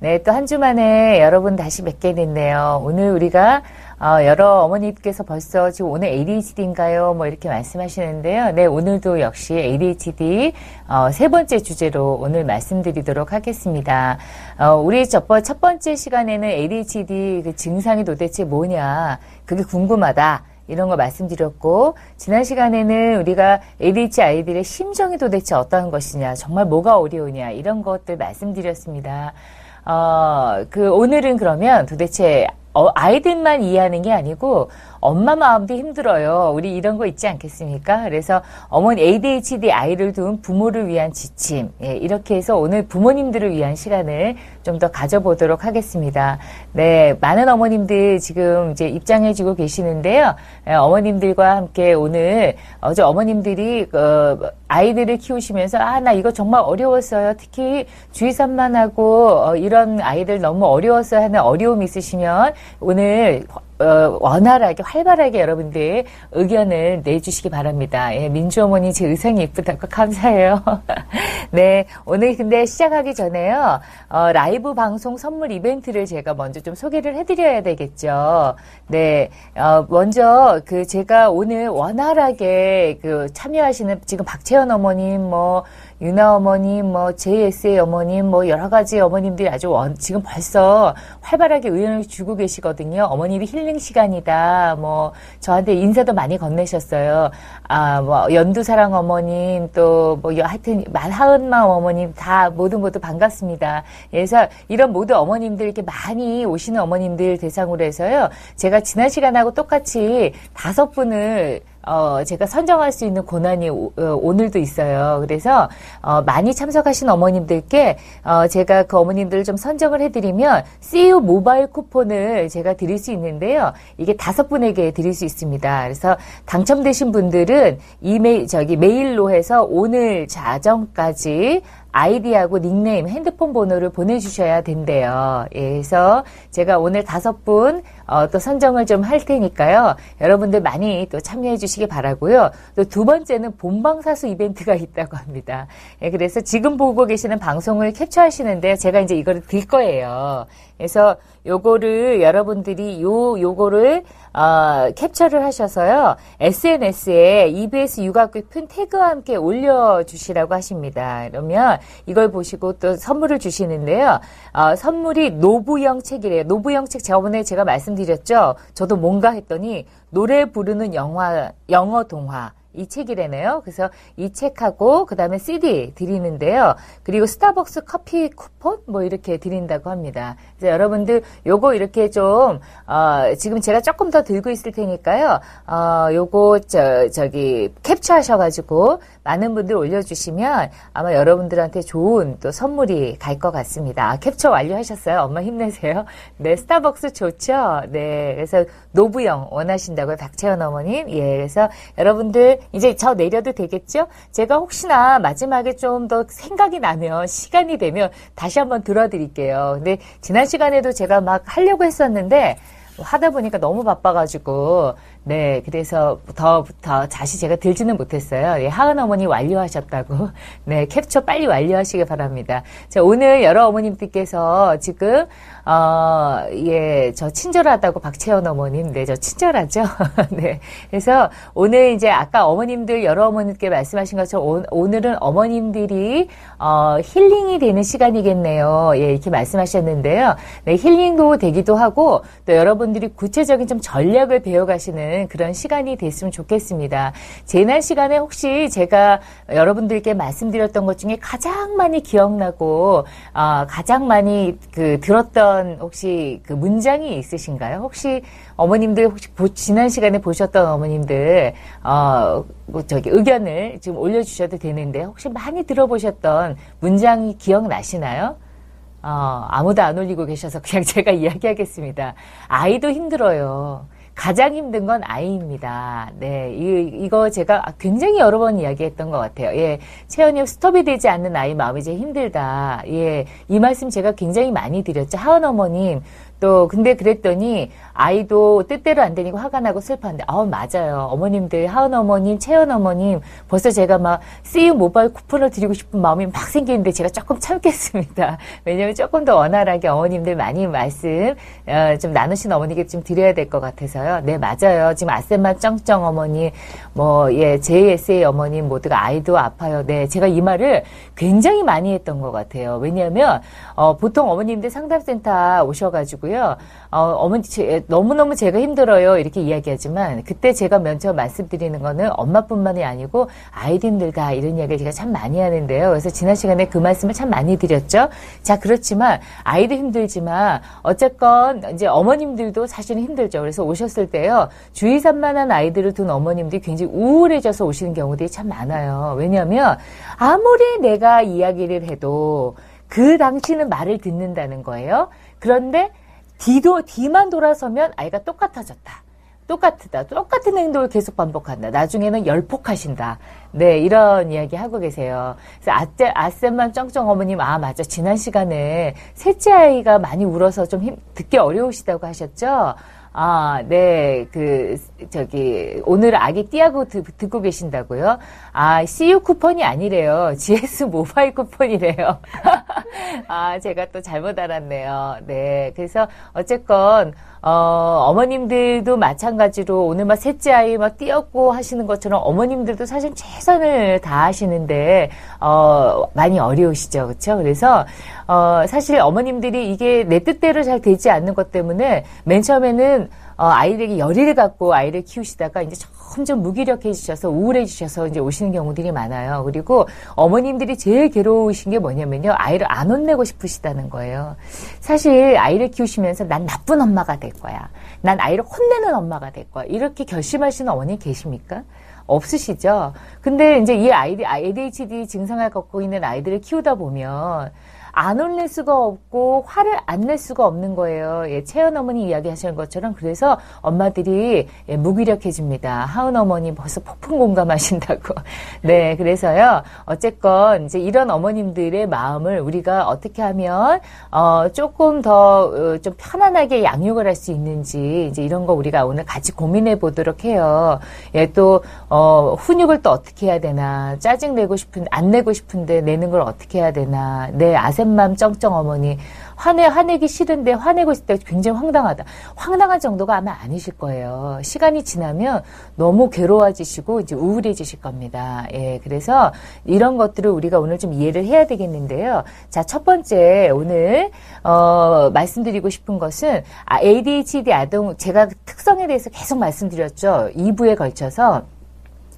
네, 또 한 주 만에 여러분 다시 뵙게 됐네요. 오늘 우리가 어, 여러 어머니께서 벌써 지금 오늘 ADHD인가요? 뭐 이렇게 말씀하시는데요. 네, 오늘도 역시 ADHD 어, 세 번째 주제로 오늘 말씀드리도록 하겠습니다. 어, 우리 첫, 번- 첫 번째 시간에는 ADHD 그 증상이 도대체 뭐냐? 그게 궁금하다. 이런 거 말씀드렸고 지난 시간에는 우리가 ADHD 아이들의 심정이 도대체 어떠한 것이냐, 정말 뭐가 어려우냐 이런 것들 말씀드렸습니다. 어, 그 오늘은 그러면 도대체 어, 아이들만 이해하는 게 아니고 엄마 마음도 힘들어요. 우리 이런 거 있지 않겠습니까? 그래서 어머니 ADHD 아이를 둔 부모를 위한 지침 예, 이렇게 해서 오늘 부모님들을 위한 시간을 좀 더 가져보도록 하겠습니다. 네, 많은 어머님들 지금 이제 입장해주고 계시는데요. 예, 어머님들과 함께 오늘 어제 어머님들이 어, 아이들을 키우시면서 아 나 이거 정말 어려웠어요. 특히 주의산만하고 어, 이런 아이들 너무 어려웠어요 하는 어려움 있으시면 오늘 어, 원활하게 활발하게 여러분들 의견을 내주시기 바랍니다. 예, 민주 어머니 제 의상이 예쁘다고 감사해요. 네, 오늘 근데 시작하기 전에요. 어, 라이브 방송 선물 이벤트를 제가 먼저 좀 소개를 해드려야 되겠죠. 네, 어, 먼저 그 제가 오늘 원활하게 그 참여하시는 지금 박채연 어머님 뭐 유나 어머님, 뭐 JSA 어머님, 뭐 여러 가지 어머님들이 아주 원, 지금 벌써 활발하게 의견을 주고 계시거든요. 어머님이 힐링 시간이다. 뭐 저한테 인사도 많이 건네셨어요. 아, 뭐 연두사랑 어머님 또 뭐 하여튼 말하은마 어머님 다 모두 모두 반갑습니다. 그래서 이런 모두 어머님들 이렇게 많이 오시는 어머님들 대상으로 해서요. 제가 지난 시간하고 똑같이 다섯 분을 어, 제가 선정할 수 있는 권한이 오, 늘도 있어요. 그래서 어, 많이 참석하신 어머님들께 어, 제가 그 어머님들을 좀 선정을 해드리면 CU 모바일 쿠폰을 제가 드릴 수 있는데요. 이게 다섯 분에게 드릴 수 있습니다. 그래서 당첨되신 분들은 이메일 저기 메일로 해서 오늘 자정까지 아이디하고 닉네임, 핸드폰 번호를 보내주셔야 된대요. 예, 그래서 제가 오늘 다섯 분, 어, 또 선정을 좀 할 테니까요. 여러분들 많이 또 참여해 주시기 바라고요. 또 두 번째는 본방사수 이벤트가 있다고 합니다. 예, 그래서 지금 보고 계시는 방송을 캡처하시는데 제가 이제 이거를 들 거예요. 그래서 요거를 여러분들이 요, 요거를, 어, 캡처를 하셔서요. SNS에 EBS 육아교 편 태그와 함께 올려주시라고 하십니다. 그러면 이걸 보시고 또 선물을 주시는데요. 어, 선물이 노부영 책이래요. 노부영 책 저번에 제가 말씀드렸죠. 저도 뭔가 했더니 노래 부르는 영화, 영어 동화. 이 책이래네요. 그래서 이 책하고 그다음에 CD 드리는데요. 그리고 스타벅스 커피 쿠폰 뭐 이렇게 드린다고 합니다. 그래서 여러분들 요거 이렇게 좀 어, 지금 제가 조금 더 들고 있을 테니까요. 어, 요거 저 저기 캡처하셔 가지고 많은 분들 올려 주시면 아마 여러분들한테 좋은 또 선물이 갈 것 같습니다. 아, 캡처 완료하셨어요? 엄마 힘내세요. 네, 스타벅스 좋죠? 네, 그래서 노부영 원하신다고요, 박채연 어머님. 예, 그래서 여러분들 이제 저 내려도 되겠죠? 제가 혹시나 마지막에 좀 더 생각이 나면 시간이 되면 다시 한번 들어드릴게요. 근데 지난 시간에도 제가 막 하려고 했었는데 하다 보니까 너무 바빠가지고 네, 그래서 더, 더 다시 제가 들지는 못했어요. 예, 하은 어머니 완료하셨다고. 네, 캡처 빨리 완료하시길 바랍니다. 자, 오늘 여러 어머님들께서 지금, 어, 예, 저 친절하다고 박채연 어머님, 네, 저 친절하죠? 네. 그래서 오늘 이제 아까 어머님들, 여러 어머님께 말씀하신 것처럼 오, 늘은 어머님들이, 어, 힐링이 되는 시간이겠네요. 예, 이렇게 말씀하셨는데요. 네, 힐링도 되기도 하고, 또 여러분들이 구체적인 좀 전략을 배워가시는 그런 시간이 됐으면 좋겠습니다. 재난 시간에 혹시 제가 여러분들께 말씀드렸던 것 중에 가장 많이 기억나고, 어, 가장 많이 그 들었던 혹시 그 문장이 있으신가요? 혹시 어머님들 혹시 보, 지난 시간에 보셨던 어머님들 어 뭐 저기 의견을 지금 올려주셔도 되는데 혹시 많이 들어보셨던 문장이 기억나시나요? 어, 아무도 안 올리고 계셔서 그냥 제가 이야기하겠습니다. 아이도 힘들어요. 가장 힘든 건 아이입니다. 네, 이, 이거 제가 굉장히 여러 번 이야기했던 것 같아요. 예, 체온이 스톱이 되지 않는 아이 마음이 제일 힘들다. 예, 이 말씀 제가 굉장히 많이 드렸죠. 하은 어머님, 또 근데 그랬더니 아이도 뜻대로 안 되니까 화가 나고 슬퍼한데 아 맞아요. 어머님들 하은 어머님 채연 어머님 벌써 제가 막 CU 모바일 쿠폰을 드리고 싶은 마음이 막 생기는데 제가 조금 참겠습니다. 왜냐면 조금 더 원활하게 어머님들 많이 말씀 어, 좀 나누신 어머니께 좀 드려야 될 것 같아서요. 네 맞아요. 지금 아세마 쩡쩡 어머니 뭐예 JSA 어머님 모두가 아이도 아파요. 네 제가 이 말을 굉장히 많이 했던 것 같아요. 왜냐하면 어, 보통 어머님들 상담센터 오셔가지고 있고요. 어, 어머니 너무너무 제가 힘들어요 이렇게 이야기하지만 그때 제가 먼저 말씀드리는 거는 엄마뿐만이 아니고 아이도 힘들다 이런 이야기를 제가 참 많이 하는데요. 그래서 지난 시간에 그 말씀을 참 많이 드렸죠. 자 그렇지만 아이도 힘들지만 어쨌건 이제 어머님들도 사실은 힘들죠. 그래서 오셨을 때요 주의 산만한 아이들을 둔 어머님들이 굉장히 우울해져서 오시는 경우들이 참 많아요. 왜냐하면 아무리 내가 이야기를 해도 그 당시는 말을 듣는다는 거예요. 그런데 D도, D만 돌아서면 아이가 똑같아졌다. 똑같다. 똑같은 행동을 계속 반복한다. 나중에는 열폭하신다. 네, 이런 이야기 하고 계세요. 그래서 아쌤만 쩡쩡 어머님, 아, 맞아. 지난 시간에 셋째 아이가 많이 울어서 좀 힘, 듣기 어려우시다고 하셨죠? 아, 네, 그, 저기, 오늘 아기 띠하고 듣, 고 계신다고요? 아, CU 쿠폰이 아니래요. GS 모바일 쿠폰이래요. 아, 제가 또 잘못 알았네요. 네, 그래서 어쨌건, 어, 어머님들도 마찬가지로 오늘 막 셋째 아이 막 뛰었고 하시는 것처럼 어머님들도 사실 최선을 다하시는데, 어, 많이 어려우시죠. 그렇죠 그래서, 어, 사실 어머님들이 이게 내 뜻대로 잘 되지 않는 것 때문에 맨 처음에는 어, 아이들에게 열의를 갖고 아이를 키우시다가 이제 점점 무기력해지셔서 우울해지셔서 이제 오시는 경우들이 많아요. 그리고 어머님들이 제일 괴로우신 게 뭐냐면요. 아이를 안 혼내고 싶으시다는 거예요. 사실 아이를 키우시면서 난 나쁜 엄마가 될 거야. 난 아이를 혼내는 엄마가 될 거야. 이렇게 결심하시는 어머니 계십니까? 없으시죠? 근데 이제 이 아이들, ADHD 증상을 갖고 있는 아이들을 키우다 보면 안 올릴 수가 없고 화를 안 낼 수가 없는 거예요. 예, 채연 어머니 이야기하시는 것처럼 그래서 엄마들이 예, 무기력해집니다. 하은 어머니 벌써 폭풍 공감하신다고. 네, 그래서요. 어쨌건 이제 이런 어머님들의 마음을 우리가 어떻게 하면 어, 조금 더좀 어, 편안하게 양육을 할 수 있는지 이제 이런 거 우리가 오늘 같이 고민해 보도록 해요. 예, 또 어, 훈육을 또 어떻게 해야 되나 짜증 내고 싶은 안 내고 싶은데 내는 걸 어떻게 해야 되나 내 아 셈맘 쩡쩡 어머니 화내 화내기 싫은데 화내고 있을 때 굉장히 황당하다. 황당한 정도가 아마 아니실 거예요. 시간이 지나면 너무 괴로워지시고 이제 우울해지실 겁니다. 예, 그래서 이런 것들을 우리가 오늘 좀 이해를 해야 되겠는데요. 자, 첫 번째 오늘 어, 말씀드리고 싶은 것은 ADHD 아동 제가 특성에 대해서 계속 말씀드렸죠. 2부에 걸쳐서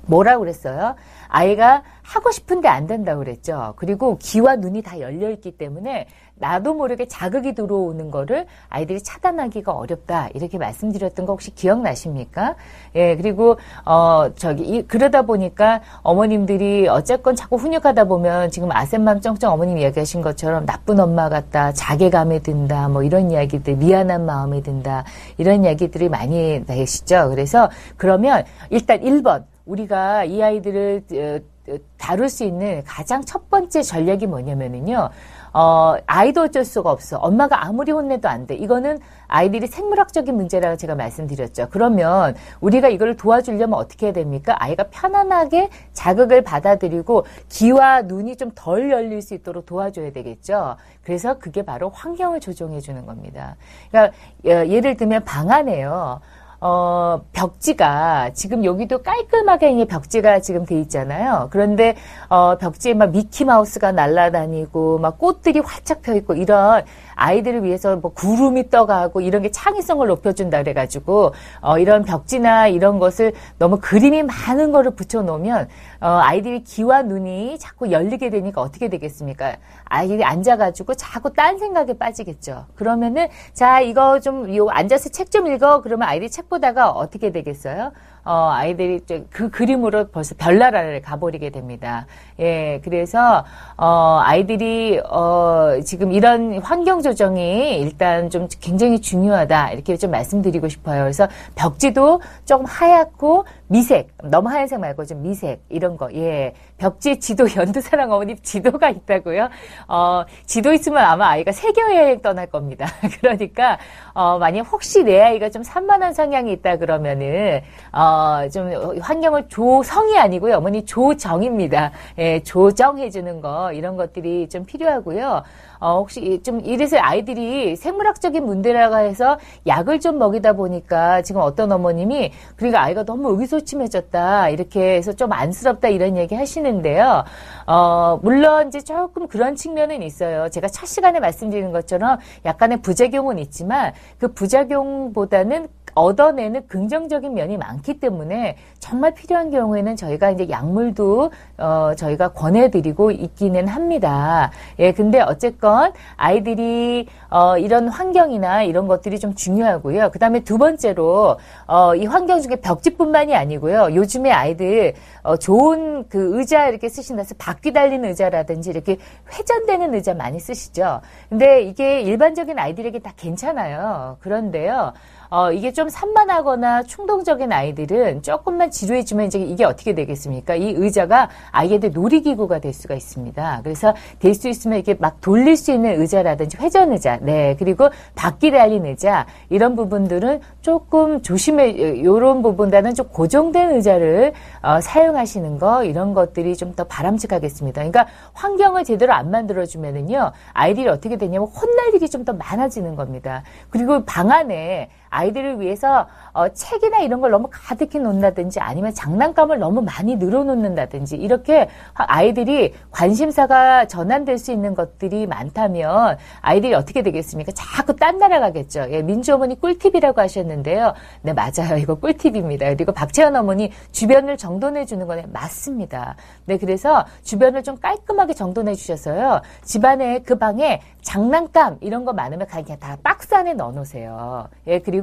뭐라고 그랬어요? 아이가 하고 싶은데 안 된다고 그랬죠. 그리고 귀와 눈이 다 열려 있기 때문에 나도 모르게 자극이 들어오는 거를 아이들이 차단하기가 어렵다. 이렇게 말씀드렸던 거 혹시 기억나십니까? 예, 그리고, 어, 저기, 이, 그러다 보니까 어머님들이 어쨌건 자꾸 훈육하다 보면 지금 아센맘 쩡쩡 어머님 이야기하신 것처럼 나쁜 엄마 같다, 자괴감에 든다, 뭐 이런 이야기들, 미안한 마음에 든다, 이런 이야기들이 많이 나시죠. 그래서 그러면 일단 1번, 우리가 이 아이들을 어, 다룰 수 있는 가장 첫 번째 전략이 뭐냐면은요. 어, 아이도 어쩔 수가 없어. 엄마가 아무리 혼내도 안 돼. 이거는 아이들이 생물학적인 문제라고 제가 말씀드렸죠. 그러면 우리가 이걸 도와주려면 어떻게 해야 됩니까? 아이가 편안하게 자극을 받아들이고 귀와 눈이 좀 덜 열릴 수 있도록 도와줘야 되겠죠. 그래서 그게 바로 환경을 조정해 주는 겁니다. 그러니까 어, 예를 들면 방 안에요. 어, 벽지가 지금 여기도 깔끔하게 벽지가 지금 돼 있잖아요. 그런데 어, 벽지에 막 미키 마우스가 날아다니고 막 꽃들이 활짝 펴 있고 이런 아이들을 위해서 뭐 구름이 떠가고 이런 게 창의성을 높여준다 그래가지고 어, 이런 벽지나 이런 것을 너무 그림이 많은 거를 붙여놓으면 어, 아이들이 귀와 눈이 자꾸 열리게 되니까 어떻게 되겠습니까? 아이들이 앉아가지고 자꾸 딴 생각에 빠지겠죠. 그러면은 자 이거 좀 요 앉아서 책 좀 읽어 그러면 아이들이 책 보다가 어떻게 되겠어요? 어, 아이들이 그 그림으로 벌써 별나라를 가버리게 됩니다. 예, 그래서, 어, 아이들이, 어, 지금 이런 환경 조정이 일단 좀 굉장히 중요하다. 이렇게 좀 말씀드리고 싶어요. 그래서 벽지도 조금 하얗고 미색, 너무 하얀색 말고 좀 미색, 이런 거, 예. 벽지 지도, 연두사랑 어머니 지도가 있다고요? 어, 지도 있으면 아마 아이가 세계여행 떠날 겁니다. 그러니까, 어, 만약 혹시 내 아이가 좀 산만한 성향이 있다 그러면은, 어, 좀 환경을 조성이 아니고요. 어머니 조정입니다. 예, 조정해주는 거, 이런 것들이 좀 필요하고요. 어, 혹시 좀 이래서 아이들이 생물학적인 문제라고 해서 약을 좀 먹이다 보니까 지금 어떤 어머님이 그러니까 아이가 너무 의기소침해졌다 이렇게 해서 좀 안쓰럽다 이런 얘기 하시는데요. 어, 물론 이제 조금 그런 측면은 있어요. 제가 첫 시간에 말씀드린 것처럼 약간의 부작용은 있지만 그 부작용보다는 얻어내는 긍정적인 면이 많기 때문에 정말 필요한 경우에는 저희가 이제 약물도 어 저희가 권해드리고 있기는 합니다. 예, 근데 어쨌건 아이들이 어 이런 환경이나 이런 것들이 좀 중요하고요. 그다음에 두 번째로 어 이 환경 중에 벽지뿐만이 아니고요. 요즘에 아이들 어 좋은 그 의자 이렇게 쓰신다서 바퀴 달린 의자라든지 이렇게 회전되는 의자 많이 쓰시죠. 근데 이게 일반적인 아이들에게 다 괜찮아요. 그런데요. 어, 이게 좀 산만하거나 충동적인 아이들은 조금만 지루해지면 이제 이게 어떻게 되겠습니까? 이 의자가 아이한테 놀이기구가 될 수가 있습니다. 그래서 될 수 있으면 이렇게 막 돌릴 수 있는 의자라든지 회전 의자, 네. 그리고 바퀴 달린 의자, 이런 부분들은 조금 조심해, 요런 부분보다는 좀 고정된 의자를 어, 사용하시는 거, 이런 것들이 좀 더 바람직하겠습니다. 그러니까 환경을 제대로 안 만들어주면은요, 아이들이 어떻게 되냐면 혼날 일이 좀 더 많아지는 겁니다. 그리고 방 안에 아이들을 위해서 어, 책이나 이런 걸 너무 가득히 놓는다든지 아니면 장난감을 너무 많이 늘어놓는다든지 이렇게 아이들이 관심사가 전환될 수 있는 것들이 많다면 아이들이 어떻게 되겠습니까? 자꾸 딴 나라 가겠죠. 예, 민주 어머니 꿀팁이라고 하셨는데요. 네, 맞아요. 이거 꿀팁입니다. 그리고 박채연 어머니 주변을 정돈해 주는 거는 맞습니다. 네, 그래서 주변을 좀 깔끔하게 정돈해 주셔서요. 집안에 그 방에 장난감 이런 거 많으면 그냥 다 박스 안에 넣어 놓으세요. 예, 그리고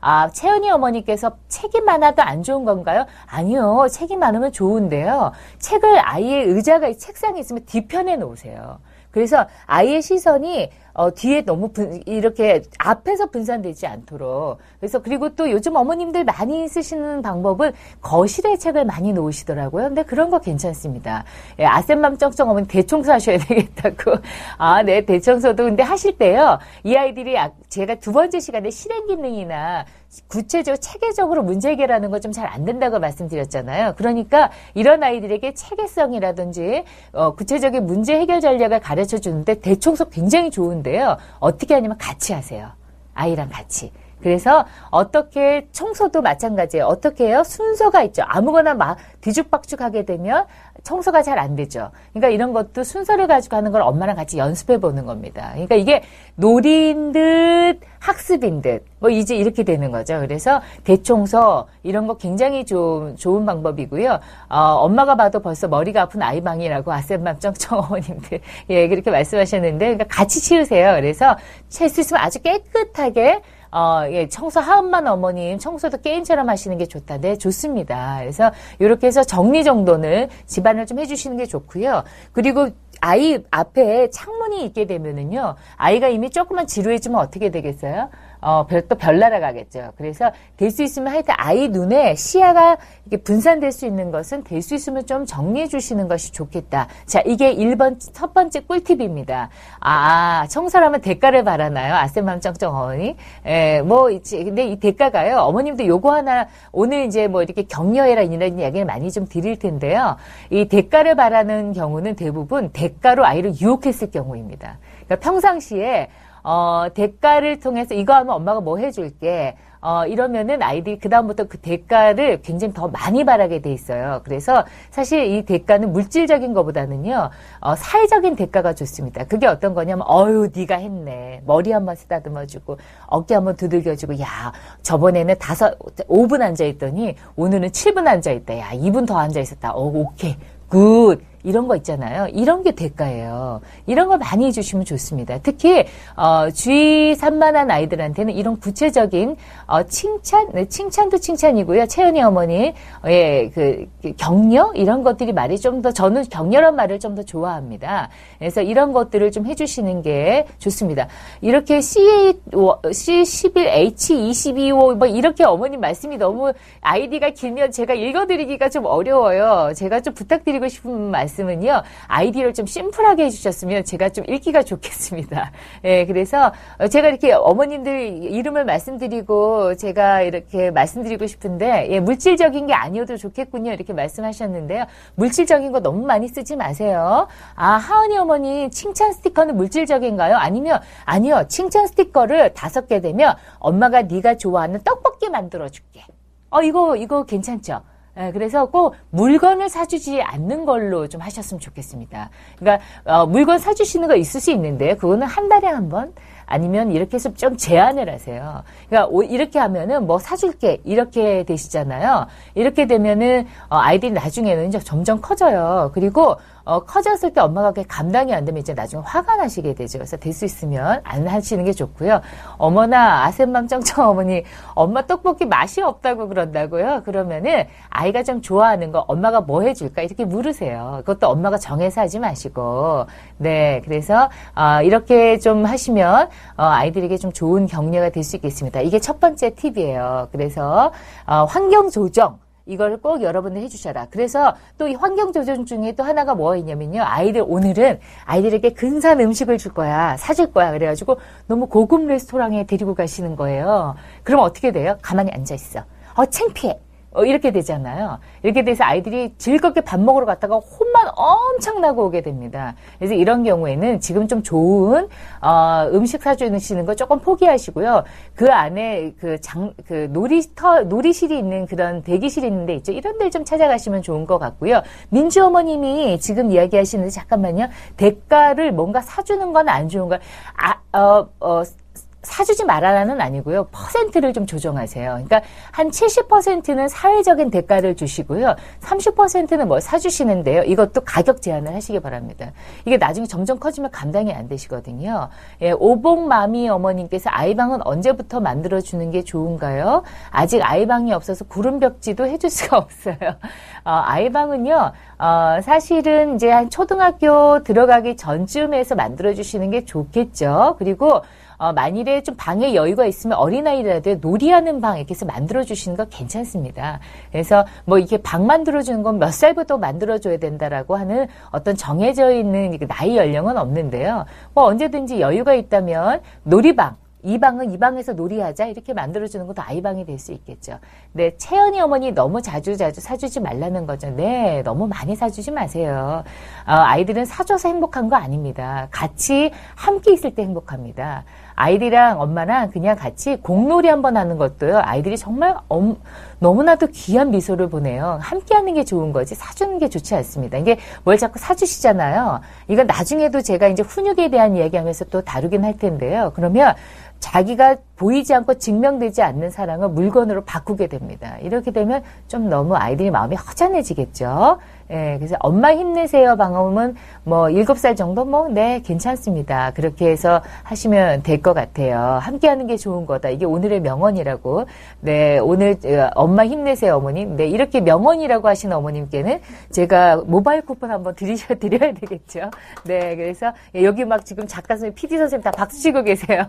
아, 채연이 어머니께서 책이 많아도 안 좋은 건가요? 아니요. 책이 많으면 좋은데요. 책을 아이의 의자가 책상에 있으면 뒤편에 놓으세요. 그래서 아이의 시선이 어, 뒤에 너무 분, 이렇게 앞에서 분산되지 않도록. 그래서 그리고 또 요즘 어머님들 많이 쓰시는 방법은 거실에 책을 많이 놓으시더라고요. 근데 그런 거 괜찮습니다. 예, 아센맘 쩡쩡 어머니 대청소 하셔야 되겠다고. 아, 네, 대청소도 근데 하실 때요. 이 아이들이 제가 두 번째 시간에 실행 기능이나 구체적으로 체계적으로 문제 해결하는 거 좀 잘 안 된다고 말씀드렸잖아요. 그러니까 이런 아이들에게 체계성이라든지 어, 구체적인 문제 해결 전략을 가르쳐 주는데 대청소 굉장히 좋은데 요. 어떻게 하냐면 같이 하세요. 아이랑 같이. 그래서 어떻게 청소도 마찬가지예요. 어떻게 해요? 순서가 있죠. 아무거나 막 뒤죽박죽 하게 되면 청소가 잘 안 되죠. 그러니까 이런 것도 순서를 가지고 하는 걸 엄마랑 같이 연습해 보는 겁니다. 그러니까 이게 놀인 듯 학습인 듯 뭐 이제 이렇게 되는 거죠. 그래서 대청소 이런 거 굉장히 좀 좋은 방법이고요. 어, 엄마가 봐도 벌써 머리가 아픈 아이방이라고 쩡쩡 어머님들 예 그렇게 말씀하셨는데 그러니까 같이 치우세요. 그래서 칠 수 있으면 아주 깨끗하게 어, 예, 청소 하은만 어머님 청소도 게임처럼 하시는 게 좋다. 네, 좋습니다. 그래서 이렇게 해서 정리 정돈을 집안을 좀 해주시는 게 좋고요. 그리고 아이 앞에 창문이 있게 되면은요, 아이가 이미 조금만 지루해지면 어떻게 되겠어요? 어, 별, 또 별나라 가겠죠. 그래서 될 수 있으면 하여튼 아이 눈에 시야가 이렇게 분산될 수 있는 것은 될 수 있으면 좀 정리해 주시는 것이 좋겠다. 자, 이게 1번, 첫 번째 꿀팁입니다. 아, 청소하면 대가를 바라나요? 아세맘 쩡쩡 어머니? 예, 뭐, 있지. 근데 이 대가가요. 어머님도 요거 하나, 오늘 이제 뭐 이렇게 격려해라 이런 이야기를 많이 좀 드릴 텐데요. 이 대가를 바라는 경우는 대부분 대가로 아이를 유혹했을 경우입니다. 그러니까 평상시에 어, 대가를 통해서 이거 하면 엄마가 뭐 해줄게. 어, 이러면은 아이들이 그다음부터 그 대가를 굉장히 더 많이 바라게 돼 있어요. 그래서 사실 이 대가는 물질적인 것보다는요, 어, 사회적인 대가가 좋습니다. 그게 어떤 거냐면, 어유 네가 했네. 머리 한번 쓰다듬어주고, 어깨 한번 두들겨주고, 야, 저번에는 다섯, 5분 앉아있더니, 오늘은 7분 앉아있다. 야, 2분 더 앉아있었다. 어, 오케이. good. 이런 거 있잖아요. 이런 게 대가예요. 이런 걸 많이 해주시면 좋습니다. 특히 어, 주의 산만한 아이들한테는 이런 구체적인 어, 칭찬, 네, 칭찬도 칭찬이고요. 채연이 어머니 예, 그, 그 격려 이런 것들이 말이 좀 더 저는 격려란 말을 좀 더 좋아합니다. 그래서 이런 것들을 좀 해주시는 게 좋습니다. 이렇게 C C11 H22O 뭐 이렇게 어머님 말씀이 너무 아이디가 길면 제가 읽어드리기가 좀 어려워요. 제가 좀 부탁드리고 싶은 말씀. 말씀은요, 아이디를 좀 심플하게 해주셨으면 제가 좀 읽기가 좋겠습니다. 예, 그래서 제가 이렇게 어머님들 이름을 말씀드리고 제가 이렇게 말씀드리고 싶은데, 예, 물질적인 게 아니어도 좋겠군요. 이렇게 말씀하셨는데요. 물질적인 거 너무 많이 쓰지 마세요. 아, 하은이 어머니 칭찬 스티커는 물질적인가요? 아니면, 아니요. 칭찬 스티커를 다섯 개 되면 엄마가 네가 좋아하는 떡볶이 만들어줄게. 어, 이거, 이거 괜찮죠? 예, 그래서 꼭 물건을 사주지 않는 걸로 좀 하셨으면 좋겠습니다. 그러니까 어, 물건 사주시는 거 있을 수 있는데 그거는 한 달에 한 번 아니면 이렇게 해서 좀 제한을 하세요. 그러니까 이렇게 하면은 뭐 사줄게 이렇게 되시잖아요. 이렇게 되면은 어, 아이들이 나중에는 점점 커져요. 그리고 어, 커졌을 때 엄마가 그게 감당이 안 되면 이제 나중에 화가 나시게 되죠. 그래서 될 수 있으면 안 하시는 게 좋고요. 어머나 아센맘 쩡쩡 어머니 엄마 떡볶이 맛이 없다고 그런다고요. 그러면은 아이가 좀 좋아하는 거 엄마가 뭐 해줄까 이렇게 물으세요. 그것도 엄마가 정해서 하지 마시고 네 그래서 어, 이렇게 좀 하시면 어, 아이들에게 좀 좋은 격려가 될 수 있겠습니다. 이게 첫 번째 팁이에요. 그래서 어, 환경 조정 이걸 꼭 여러분들 해주셔라. 그래서 또 이 환경 조정 중에 또 하나가 뭐있냐면요. 아이들 오늘은 아이들에게 근사한 음식을 줄 거야. 사줄 거야. 그래가지고 너무 고급 레스토랑에 데리고 가시는 거예요. 그럼 어떻게 돼요? 가만히 앉아 있어. 어, 창피해. 어, 이렇게 되잖아요. 이렇게 돼서 아이들이 즐겁게 밥 먹으러 갔다가 혼만 엄청 나고 오게 됩니다. 그래서 이런 경우에는 지금 좀 좋은 어, 음식 사주시는 거 조금 포기하시고요. 그 안에 그 장, 그 놀이터, 놀이실이 있는 그런 대기실이 있는데 있죠. 이런 데를 좀 찾아가시면 좋은 것 같고요. 민주 어머님이 지금 이야기하시는데 잠깐만요. 대가를 뭔가 사주는 건 안 좋은 거. 아, 어, 어, 사주지 말아라는 아니고요. 퍼센트를 좀 조정하세요. 그러니까 한 70%는 사회적인 대가를 주시고요. 30%는 뭐 사주시는데요. 이것도 가격 제한을 하시기 바랍니다. 이게 나중에 점점 커지면 감당이 안 되시거든요. 예, 오복마미 어머님께서 아이방은 언제부터 만들어주는 게 좋은가요? 아직 아이방이 없어서 구름벽지도 해줄 수가 없어요. 어, 아이방은요, 어, 사실은 이제 한 초등학교 들어가기 전쯤에서 만들어주시는 게 좋겠죠. 그리고 어, 만일에 좀 방에 여유가 있으면 어린아이라도 놀이하는 방 이렇게 해서 만들어주시는 거 괜찮습니다. 그래서 뭐 이게 방 만들어주는 건 몇 살부터 만들어줘야 된다라고 하는 어떤 정해져 있는 나이 연령은 없는데요. 뭐 언제든지 여유가 있다면 놀이방, 이 방은 이 방에서 놀이하자 이렇게 만들어주는 것도 아이방이 될 수 있겠죠. 네, 채연이 어머니 너무 자주 자주 사주지 말라는 거죠. 네, 너무 많이 사주지 마세요. 어, 아이들은 사줘서 행복한 거 아닙니다. 같이 함께 있을 때 행복합니다. 아이들이랑 엄마랑 그냥 같이 공놀이 한번 하는 것도요. 아이들이 정말 엄, 너무나도 귀한 미소를 보내요. 함께 하는 게 좋은 거지 사주는 게 좋지 않습니다. 이게 뭘 자꾸 사주시잖아요. 이건 나중에도 제가 이제 훈육에 대한 이야기하면서 또 다루긴 할 텐데요. 그러면 자기가 보이지 않고 증명되지 않는 사랑을 물건으로 바꾸게 됩니다. 이렇게 되면 좀 너무 아이들이 마음이 허전해지겠죠. 예, 그래서 엄마 힘내세요 방음은 뭐 일곱 살 정도 뭐 네 괜찮습니다. 그렇게 해서 하시면 될 것 같아요. 함께 하는 게 좋은 거다. 이게 오늘의 명언이라고. 네 오늘 어, 엄마 힘내세요 어머님. 네 이렇게 명언이라고 하시는 어머님께는 제가 모바일 쿠폰 한번 드리셔 드려야 되겠죠. 네 그래서 여기 막 지금 작가 선생님, PD 선생님 다 박수 치고 계세요.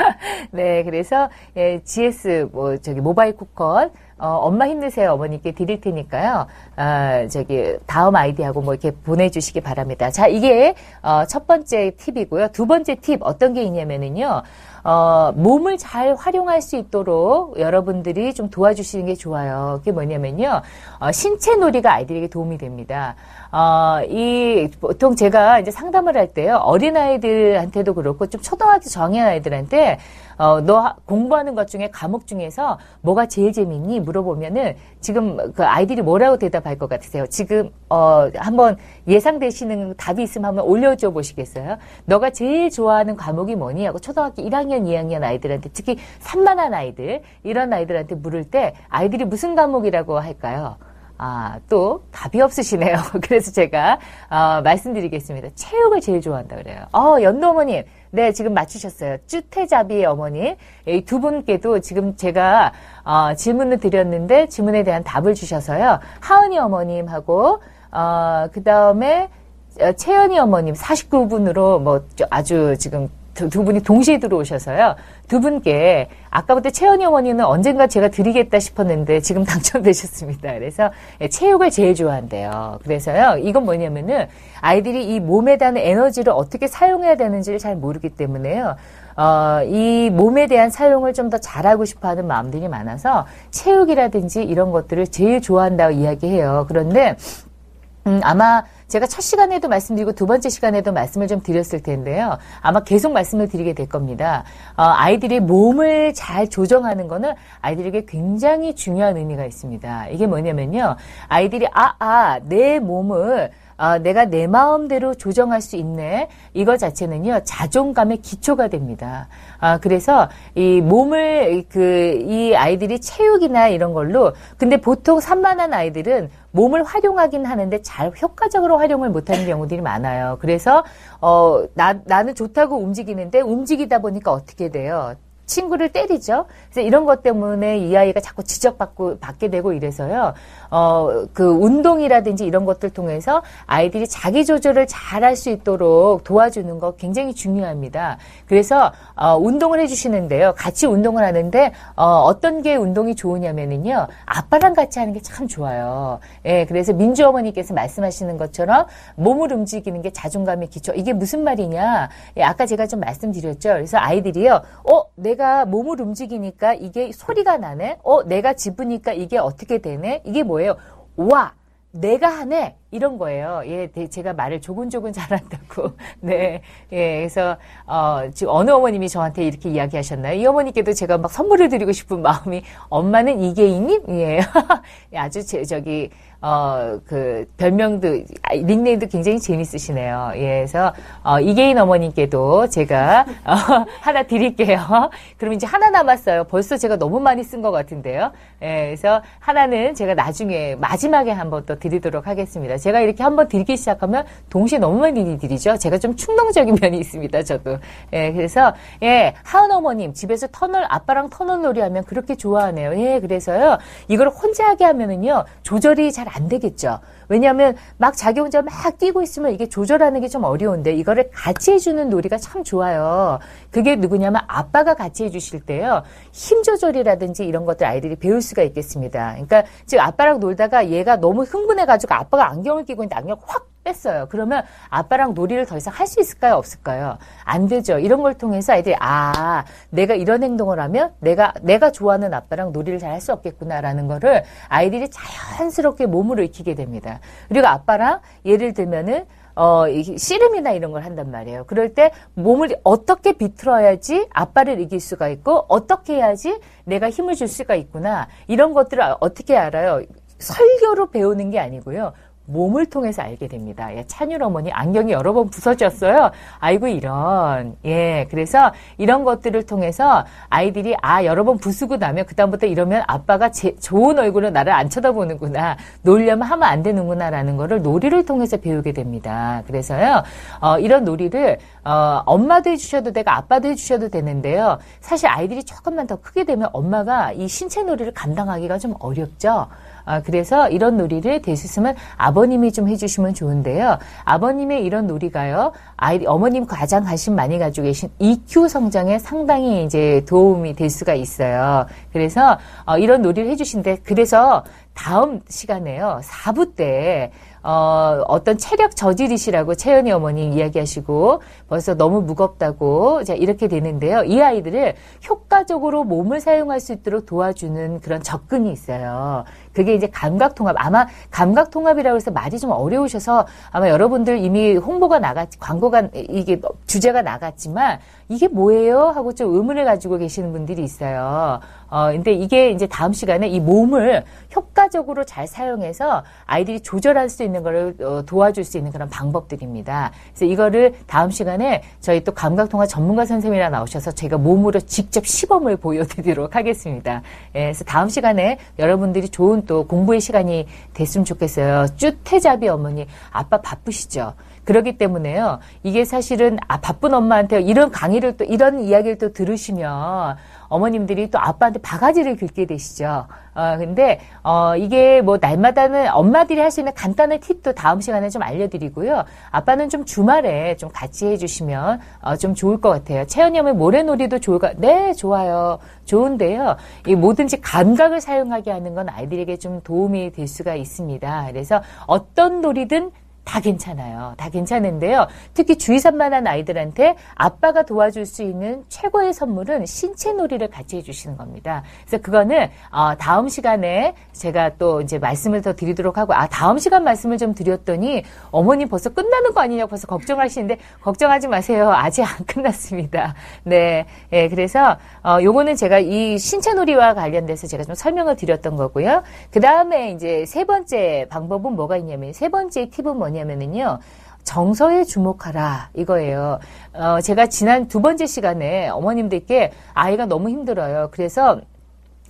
네 그래서 예, GS 뭐 저기 모바일 쿠폰 어, 엄마 힘내세요 어머니께 드릴 테니까요. 아, 저기 다음 아이디하고 뭐 이렇게 보내주시기 바랍니다. 자 이게 어, 첫 번째 팁이고요. 두 번째 팁 어떤 게 있냐면은요. 어, 몸을 잘 활용할 수 있도록 여러분들이 좀 도와주시는 게 좋아요. 그게 뭐냐면요. 어, 신체 놀이가 아이들에게 도움이 됩니다. 어, 이, 보통 제가 이제 상담을 할 때요. 어린아이들한테도 그렇고 좀 초등학교 정의 아이들한테 어, 너 공부하는 것 중에 과목 중에서 뭐가 제일 재밌니? 물어보면은 지금 그 아이들이 뭐라고 대답할 것 같으세요? 지금, 어, 한번 예상되시는 답이 있으면 한번 올려줘 보시겠어요? 너가 제일 좋아하는 과목이 뭐니? 하고 초등학교 1학년, 2학년 아이들한테 특히 산만한 아이들, 이런 아이들한테 물을 때 아이들이 무슨 과목이라고 할까요? 아, 또 답이 없으시네요. 그래서 제가 어, 말씀드리겠습니다. 체육을 제일 좋아한다 그래요. 어, 연도 어머님. 네, 지금 맞추셨어요. 쭈태자비의 어머니. 이두 분께도 지금 제가 어, 질문을 드렸는데 질문에 대한 답을 주셔서요. 하은이 어머님하고 어, 그다음에 어, 채연이 어머님 49분으로 뭐 아주 지금 두, 두, 분이 동시에 들어오셔서요. 두 분께 아까부터 채연이 어머니는 언젠가 제가 드리겠다 싶었는데 지금 당첨되셨습니다. 그래서 예, 체육을 제일 좋아한대요. 그래서요. 이건 뭐냐면은 아이들이 이 몸에 대한 에너지를 어떻게 사용해야 되는지를 잘 모르기 때문에요. 어, 이 몸에 대한 사용을 좀 더 잘하고 싶어 하는 마음들이 많아서 체육이라든지 이런 것들을 제일 좋아한다고 이야기해요. 그런데 음, 아마 제가 첫 시간에도 말씀드리고 두 번째 시간에도 말씀을 좀 드렸을 텐데요. 아마 계속 말씀을 드리게 될 겁니다. 어, 아이들이 몸을 잘 조정하는 거는 아이들에게 굉장히 중요한 의미가 있습니다. 이게 뭐냐면요. 아이들이 아, 아, 내 몸을 아, 내가 내 마음대로 조정할 수 있네. 이거 자체는요, 자존감의 기초가 됩니다. 아, 그래서 이 몸을, 그, 이 아이들이 체육이나 이런 걸로, 근데 보통 산만한 아이들은 몸을 활용하긴 하는데 잘 효과적으로 활용을 못하는 경우들이 많아요. 그래서, 어, 나, 나는 좋다고 움직이는데 움직이다 보니까 어떻게 돼요? 친구를 때리죠. 그래서 이런 것 때문에 이 아이가 자꾸 지적받고 받게 되고 이래서요. 어, 그 운동이라든지 이런 것들 통해서 아이들이 자기 조절을 잘 할 수 있도록 도와주는 거 굉장히 중요합니다. 그래서 어, 운동을 해주시는데요. 같이 운동을 하는데 어, 어떤 게 운동이 좋으냐면은요. 아빠랑 같이 하는 게 참 좋아요. 예, 그래서 민주 어머니께서 말씀하시는 것처럼 몸을 움직이는 게 자존감의 기초. 이게 무슨 말이냐? 예, 아까 제가 좀 말씀드렸죠. 그래서 아이들이요. 어, 내가 몸을 움직이니까 이게 소리가 나네. 어, 내가 집으니까 이게 어떻게 되네. 이게 뭐예요? 와, 내가 하네. 이런 거예요. 예, 제가 말을 조근조근 잘한다고. 네. 예, 그래서, 어, 지금 어느 어머님이 저한테 이렇게 이야기 하셨나요? 이 어머니께도 제가 막 선물을 드리고 싶은 마음이, 엄마는 이계인님? 예. 아주 제, 저기, 어, 그, 별명도, 아, 닉네임도 굉장히 재밌으시네요. 예, 그래서, 어, 이계인 어머님께도 제가, 어, 하나 드릴게요. 그럼 이제 하나 남았어요. 벌써 제가 너무 많이 쓴 것 같은데요. 예, 그래서 하나는 제가 나중에 마지막에 한번 또 드리도록 하겠습니다. 제가 이렇게 한번 드리기 시작하면 동시에 너무 많이 드리죠. 제가 좀 충동적인 면이 있습니다. 저도. 예, 그래서 예, 하은 어머님 집에서 터널 아빠랑 터널 놀이 하면 그렇게 좋아하네요. 예, 그래서요. 이걸 혼자 하게 하면은요. 조절이 잘안 되겠죠. 왜냐하면 막 자기 혼자 막 뛰고 있으면 이게 조절하는 게 좀 어려운데 이거를 같이 해주는 놀이가 참 좋아요. 그게 누구냐면 아빠가 같이 해주실 때요. 힘 조절이라든지 이런 것들 아이들이 배울 수가 있겠습니다. 그러니까 지금 아빠랑 놀다가 얘가 너무 흥분해가지고 아빠가 안경을 끼고 있는데 안경 확 뺐어요. 그러면 아빠랑 놀이를 더 이상 할 수 있을까요? 없을까요? 안 되죠. 이런 걸 통해서 아이들이 아 내가 이런 행동을 하면 내가 내가 좋아하는 아빠랑 놀이를 잘 할 수 없겠구나라는 거를 아이들이 자연스럽게 몸으로 익히게 됩니다. 그리고 아빠랑 예를 들면은 어, 씨름이나 이런 걸 한단 말이에요. 그럴 때 몸을 어떻게 비틀어야지 아빠를 이길 수가 있고 어떻게 해야지 내가 힘을 줄 수가 있구나. 이런 것들을 어떻게 알아요? 설교로 배우는 게 아니고요. 몸을 통해서 알게 됩니다. 예, 찬율 어머니 안경이 여러 번 부서졌어요. 아이고 이런 예 그래서 이런 것들을 통해서 아이들이 아 여러 번 부수고 나면 그다음부터 이러면 아빠가 제, 좋은 얼굴로 나를 안 쳐다보는구나 놀려면 하면 안 되는구나라는 거를 놀이를 통해서 배우게 됩니다. 그래서요 어, 이런 놀이를 어, 엄마도 해주셔도 되고 아빠도 해주셔도 되는데요. 사실 아이들이 조금만 더 크게 되면 엄마가 이 신체 놀이를 감당하기가 좀 어렵죠. 아, 그래서 이런 놀이를 있으면 아버님이 좀 해주시면 좋은데요. 아버님의 이런 놀이가요, 아이, 어머님 가장 관심 많이 가지고 계신 EQ 성장에 상당히 이제 도움이 될 수가 있어요. 그래서 어, 이런 놀이를 해주신데, 그래서 다음 시간에요, 4부 때, 어, 어떤 체력 저질이시라고 채연이 어머니 이야기하시고 벌써 너무 무겁다고 자, 이렇게 되는데요. 이 아이들을 효과적으로 몸을 사용할 수 있도록 도와주는 그런 접근이 있어요. 그게 이제 감각 통합. 아마 감각 통합이라고 해서 말이 좀 어려우셔서 아마 여러분들 이미 홍보가 나갔, 광고가, 이게 주제가 나갔지만 이게 뭐예요? 하고 좀 의문을 가지고 계시는 분들이 있어요. 어, 근데 이게 이제 다음 시간에 이 몸을 효과적으로 잘 사용해서 아이들이 조절할 수 있는 거를 어, 도와줄 수 있는 그런 방법들입니다. 그래서 이거를 다음 시간에 저희 또 감각통합 전문가 선생님이랑 나오셔서 제가 몸으로 직접 시범을 보여드리도록 하겠습니다. 예, 그래서 다음 시간에 여러분들이 좋은 또 공부의 시간이 됐으면 좋겠어요. 쭈태잡이 어머니, 아빠 바쁘시죠? 그렇기 때문에요. 이게 사실은 아, 바쁜 엄마한테 이런 강의를 또 이런 이야기를 또 들으시면 어머님들이 또 아빠한테 바가지를 긁게 되시죠. 어, 근데, 어, 이게 뭐 날마다는 엄마들이 할 수 있는 간단한 팁도 다음 시간에 좀 알려드리고요. 아빠는 좀 주말에 좀 같이 해주시면, 어, 좀 좋을 것 같아요. 형의 모래놀이도 좋을까? 네, 좋아요. 좋은데요. 이 뭐든지 감각을 사용하게 하는 건 아이들에게 좀 도움이 될 수가 있습니다. 그래서 어떤 놀이든 다 괜찮아요. 다 괜찮은데요. 특히 주의 산만한 아이들한테 아빠가 도와줄 수 있는 최고의 선물은 신체 놀이를 같이 해주시는 겁니다. 그래서 그거는 어, 다음 시간에 제가 또 이제 말씀을 더 드리도록 하고 아 다음 시간 말씀을 좀 드렸더니 어머님 벌써 끝나는 거 아니냐고 벌써 걱정하시는데 걱정하지 마세요. 아직 안 끝났습니다. 네, 예, 그래서 어, 요거는 제가 이 신체 놀이와 관련돼서 제가 좀 설명을 드렸던 거고요. 그 다음에 이제 세 번째 방법은 뭐가 있냐면 세 번째 팁은 뭐냐 뭐냐면은요. 정서에 주목하라 이거예요. 어, 제가 지난 두 번째 시간에 어머님들께 아이가 너무 힘들어요. 그래서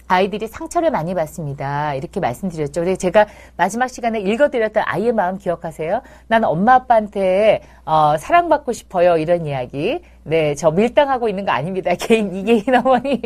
아이들이 상처를 많이 받습니다. 이렇게 말씀드렸죠. 그래서 제가 마지막 시간에 읽어드렸던 아이의 마음 기억하세요? 나는 엄마 아빠한테 어, 사랑받고 싶어요. 이런 이야기. 네, 저 밀당하고 있는 거 아닙니다. 개인, 이개인 어머니.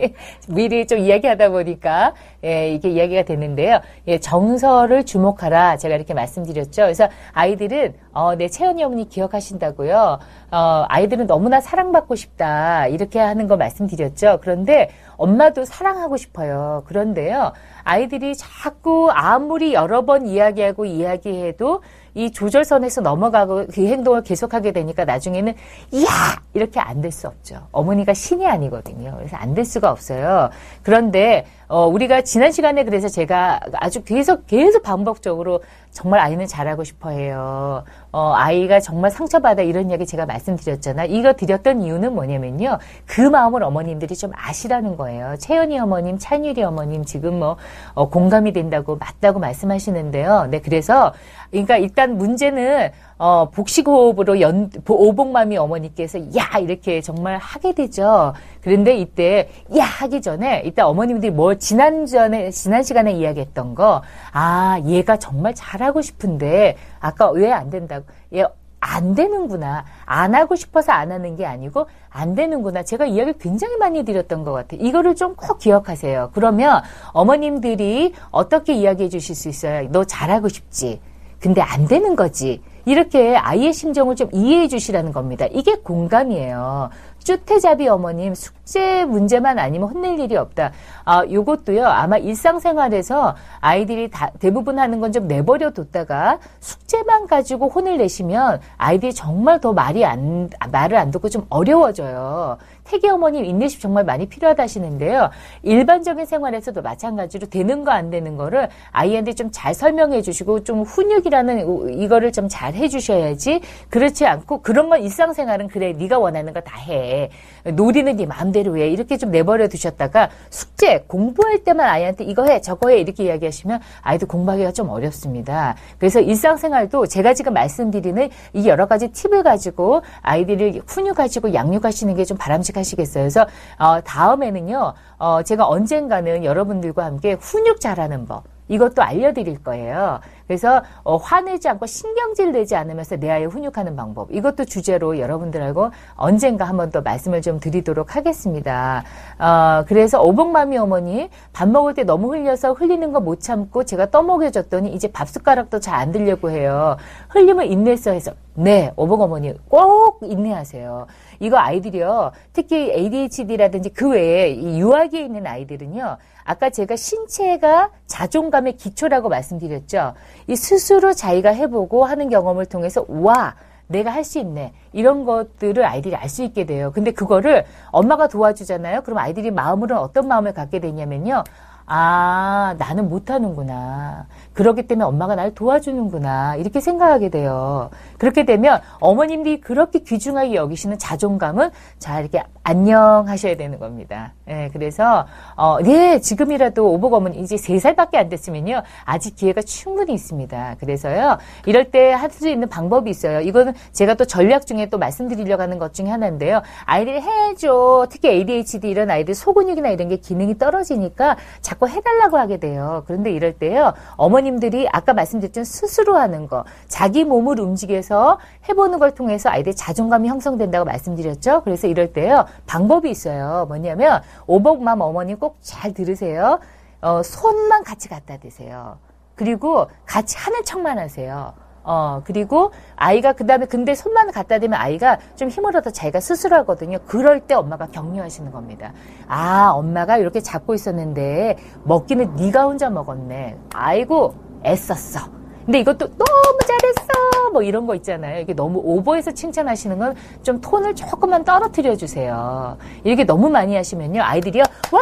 미리 좀 이야기하다 보니까, 예, 이게 이야기가 됐는데요. 예, 정서를 주목하라. 제가 이렇게 말씀드렸죠. 그래서 아이들은, 어, 네, 채연이 어머니 기억하신다고요. 어, 아이들은 너무나 사랑받고 싶다. 이렇게 하는 거 말씀드렸죠. 그런데 엄마도 사랑하고 싶어요. 그런데요. 아이들이 자꾸 아무리 여러 번 이야기하고 이야기해도 이 조절선에서 넘어가고 그 행동을 계속하게 되니까 나중에는 이야 이렇게 안 될 수 없죠. 어머니가 신이 아니거든요. 그래서 안 될 수가 없어요. 그런데 어, 우리가 지난 시간에 그래서 제가 아주 계속 계속 반복적으로 정말 아이는 잘하고 싶어 해요. 어, 아이가 정말 상처받아 이런 이야기 제가 말씀드렸잖아. 이거 드렸던 이유는 뭐냐면요. 그 마음을 어머님들이 좀 아시라는 거예요. 채연이 어머님, 찬율이 어머님 지금 뭐 어, 공감이 된다고 맞다고 말씀하시는데요. 네, 그래서 그러니까 일단 문제는 어, 복식호흡으로 연, 오복맘이 어머니께서 야 이렇게 정말 하게 되죠. 그런데 이때 야 하기 전에 이때 어머님들이 뭘 지난 전에 지난 시간에 이야기했던 거 아 얘가 정말 잘하고 싶은데 아까 왜 안 된다고 얘 안 되는구나. 안 하고 싶어서 안 하는 게 아니고 안 되는구나. 제가 이야기를 굉장히 많이 드렸던 것 같아요. 이거를 좀 꼭 기억하세요. 그러면 어머님들이 어떻게 이야기해 주실 수 있어요? 너 잘하고 싶지. 근데 안 되는 거지. 이렇게 아이의 심정을 좀 이해해 주시라는 겁니다. 이게 공감이에요. 쭈태잡이 어머님 숙제 문제만 아니면 혼낼 일이 없다. 아, 요것도요. 아마 일상생활에서 아이들이 다, 대부분 하는 건 좀 내버려 뒀다가 숙제만 가지고 혼을 내시면 아이들이 정말 더 말이 안 말을 안 듣고 좀 어려워져요. 태기 어머님 인내심 정말 많이 필요하다 하시는데요. 일반적인 생활에서도 마찬가지로 되는 거 안 되는 거를 아이한테 좀 잘 설명해 주시고 좀 훈육이라는 이거를 좀 잘 해 주셔야지 그렇지 않고 그런 건 일상생활은 그래 네가 원하는 거다 해. 해. 놀이는 네 마음대로 해. 이렇게 좀 내버려 두셨다가 숙제, 공부할 때만 아이한테 이거 해, 저거 해. 이렇게 이야기하시면 아이도 공부하기가 좀 어렵습니다. 그래서 일상생활도 제가 지금 말씀드리는 이 여러 가지 팁을 가지고 아이들을 훈육하시고 양육하시는 게 좀 바람직 하시겠어요. 그래서 어, 다음에는요, 어, 제가 언젠가는 여러분들과 함께 훈육 잘하는 법. 이것도 알려드릴 거예요. 그래서 어, 화내지 않고 신경질 내지 않으면서 내 아이 훈육하는 방법 이것도 주제로 여러분들하고 언젠가 한번 더 말씀을 좀 드리도록 하겠습니다. 어, 그래서 오복마미 어머니 밥 먹을 때 너무 흘려서 흘리는 거 못 참고 제가 떠먹여줬더니 이제 밥 숟가락도 잘 안 들려고 해요. 흘리면 인내서 해서 네 오복 어머니 꼭 인내하세요. 이거 아이들이요 특히 ADHD라든지 그 외에 이 유아기에 있는 아이들은요 아까 제가 신체가 자존감의 기초라고 말씀드렸죠. 이 스스로 자기가 해보고 하는 경험을 통해서 와 내가 할 수 있네. 이런 것들을 아이들이 알 수 있게 돼요. 근데 그거를 엄마가 도와주잖아요. 그럼 아이들이 마음으로는 어떤 마음을 갖게 되냐면요. 아, 나는 못하는구나. 그렇기 때문에 엄마가 날 도와주는구나. 이렇게 생각하게 돼요. 그렇게 되면 어머님들이 그렇게 귀중하게 여기시는 자존감은 자, 이렇게 안녕 하셔야 되는 겁니다. 예, 그래서, 어, 네, 지금이라도 오복 어머니 이제 세 살밖에 안 됐으면요. 아직 기회가 충분히 있습니다. 그래서요, 이럴 때 할 수 있는 방법이 있어요. 이거는 제가 또 전략 중에 또 말씀드리려고 하는 것 중에 하나인데요. 아이들이 해줘. 특히 ADHD 이런 아이들 소근육이나 이런 게 기능이 떨어지니까 자꾸 해달라고 하게 돼요. 그런데 이럴 때요, 어머 님들이 아까 말씀드렸던 스스로 하는 거, 자기 몸을 움직여서 해보는 걸 통해서 아이들 자존감이 형성된다고 말씀드렸죠. 그래서 이럴 때요, 방법이 있어요. 뭐냐면, 오복맘 어머님 꼭잘 들으세요. 어, 손만 같이 갖다 대세요. 그리고 같이 하는 척만 하세요. 어, 그리고 아이가 그 다음에 근데 손만 갖다 대면 아이가 좀 힘을 얻어 자기가 스스로 하거든요. 그럴 때 엄마가 격려하시는 겁니다. 아, 엄마가 이렇게 잡고 있었는데 먹기는 네가 혼자 먹었네. 아이고, 애썼어. 근데 이것도 너무 잘했어. 뭐 이런 거 있잖아요. 이게 너무 오버해서 칭찬하시는 건 좀 톤을 조금만 떨어뜨려 주세요. 이렇게 너무 많이 하시면요. 아이들이요. 와!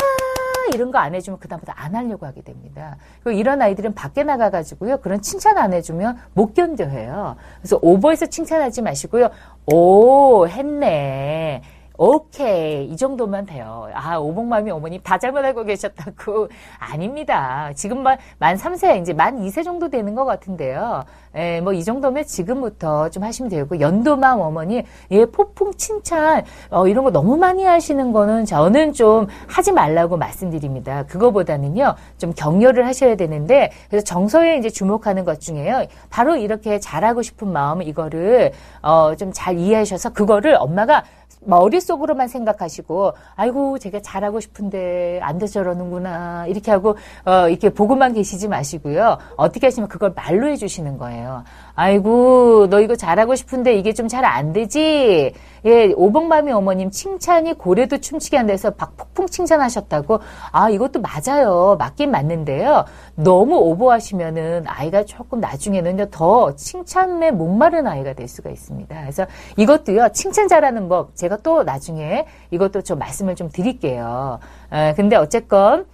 이런 거 안 해주면 그다음부터 안 하려고 하게 됩니다. 그리고 이런 아이들은 밖에 나가가지고요. 그런 칭찬 안 해주면 못 견뎌해요. 그래서 오버해서 칭찬하지 마시고요. 오, 했네. 오케이. 이 정도만 돼요. 아, 오복맘이 어머니 다 잘못 알고 계셨다고. 아닙니다. 지금 만, 만 3세, 이제 만 2세 정도 되는 것 같은데요. 예, 뭐, 이 정도면 지금부터 좀 하시면 되고, 연도맘 어머니, 예, 폭풍 칭찬, 어, 이런 거 너무 많이 하시는 거는 저는 좀 하지 말라고 말씀드립니다. 그거보다는요, 좀 격려를 하셔야 되는데, 그래서 정서에 이제 주목하는 것 중에요. 바로 이렇게 잘하고 싶은 마음, 이거를, 어, 좀 잘 이해하셔서, 그거를 엄마가 머릿속으로만 생각하시고 아이고 제가 잘하고 싶은데 안 돼서 저러는구나 이렇게 하고 어 이렇게 보고만 계시지 마시고요. 어떻게 하시면 그걸 말로 해 주시는 거예요. 아이고 너 이거 잘하고 싶은데 이게 좀 잘 안 되지. 예, 오복맘이 어머님 칭찬이 고래도 춤추게 한다 해서 폭풍 칭찬하셨다고. 아 이것도 맞아요. 맞긴 맞는데요. 너무 오버하시면은 아이가 조금 나중에는 더 칭찬에 목마른 아이가 될 수가 있습니다. 그래서 이것도요 칭찬 잘하는 법 제가 또 나중에 이것도 좀 말씀을 좀 드릴게요. 에, 근데 어쨌건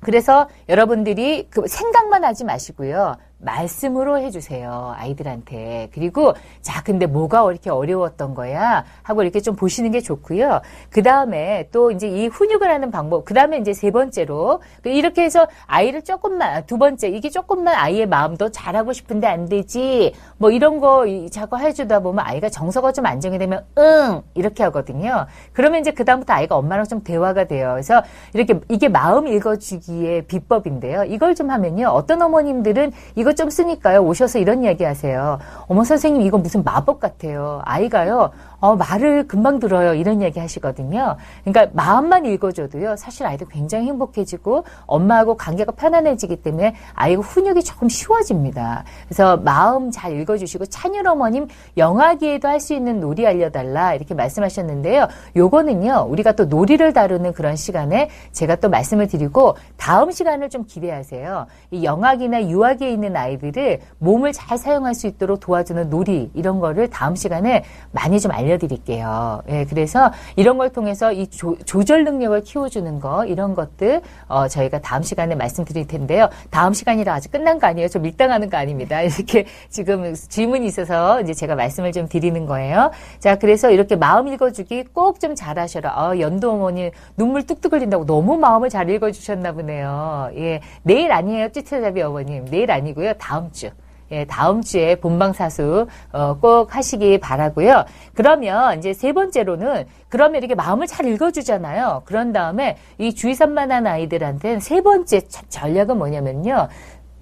그래서 여러분들이 그 생각만 하지 마시고요. 말씀으로 해주세요. 아이들한테. 그리고, 자, 근데 뭐가 이렇게 어려웠던 거야? 하고 이렇게 좀 보시는 게 좋고요. 그 다음에 또 이제 이 훈육을 하는 방법. 그 다음에 이제 세 번째로. 이렇게 해서 아이를 조금만, 두 번째, 이게 조금만 아이의 마음도 잘하고 싶은데 안 되지. 뭐 이런 거 자꾸 해주다 보면 아이가 정서가 좀 안정이 되면, 응! 이렇게 하거든요. 그러면 이제 그다음부터 아이가 엄마랑 좀 대화가 돼요. 그래서 이렇게, 이게 마음 읽어주기의 비법인데요. 이걸 좀 하면요. 어떤 어머님들은 이거 이것 좀 쓰니까요. 오셔서 이런 이야기 하세요. 어머 선생님 이거 무슨 마법 같아요. 아이가요. 어, 말을 금방 들어요. 이런 얘기 하시거든요. 그러니까 마음만 읽어줘도요. 사실 아이들 굉장히 행복해지고 엄마하고 관계가 편안해지기 때문에 아이가 훈육이 조금 쉬워집니다. 그래서 마음 잘 읽어주시고 찬율 어머님 영화기에도 할 수 있는 놀이 알려달라 이렇게 말씀하셨는데요. 요거는요. 우리가 또 놀이를 다루는 그런 시간에 제가 또 말씀을 드리고 다음 시간을 좀 기대하세요. 이 영화기나 유아기에 있는 아이들을 몸을 잘 사용할 수 있도록 도와주는 놀이 이런 거를 다음 시간에 많이 좀 알려 알려드릴게요. 예, 그래서 이런 걸 통해서 이 조, 절 능력을 키워주는 거 이런 것들 어, 저희가 다음 시간에 말씀드릴 텐데요. 다음 시간이라 아직 끝난 거 아니에요. 좀 밀당하는 거 아닙니다. 이렇게 지금 질문이 있어서 이제 제가 말씀을 좀 드리는 거예요. 자, 그래서 이렇게 마음 읽어주기 꼭 좀 잘하셔라. 어, 연도 어머니 눈물 뚝뚝 흘린다고 너무 마음을 잘 읽어주셨나 보네요. 예, 내일 아니에요, 찌트잡이 어머님. 내일 아니고요, 다음 주. 예, 다음 주에 본방사수 어, 꼭 하시기 바라고요. 그러면 이제 세 번째로는 그러면 이렇게 마음을 잘 읽어주잖아요. 그런 다음에 이 주의 산만한 아이들한테는 세 번째 전략은 뭐냐면요.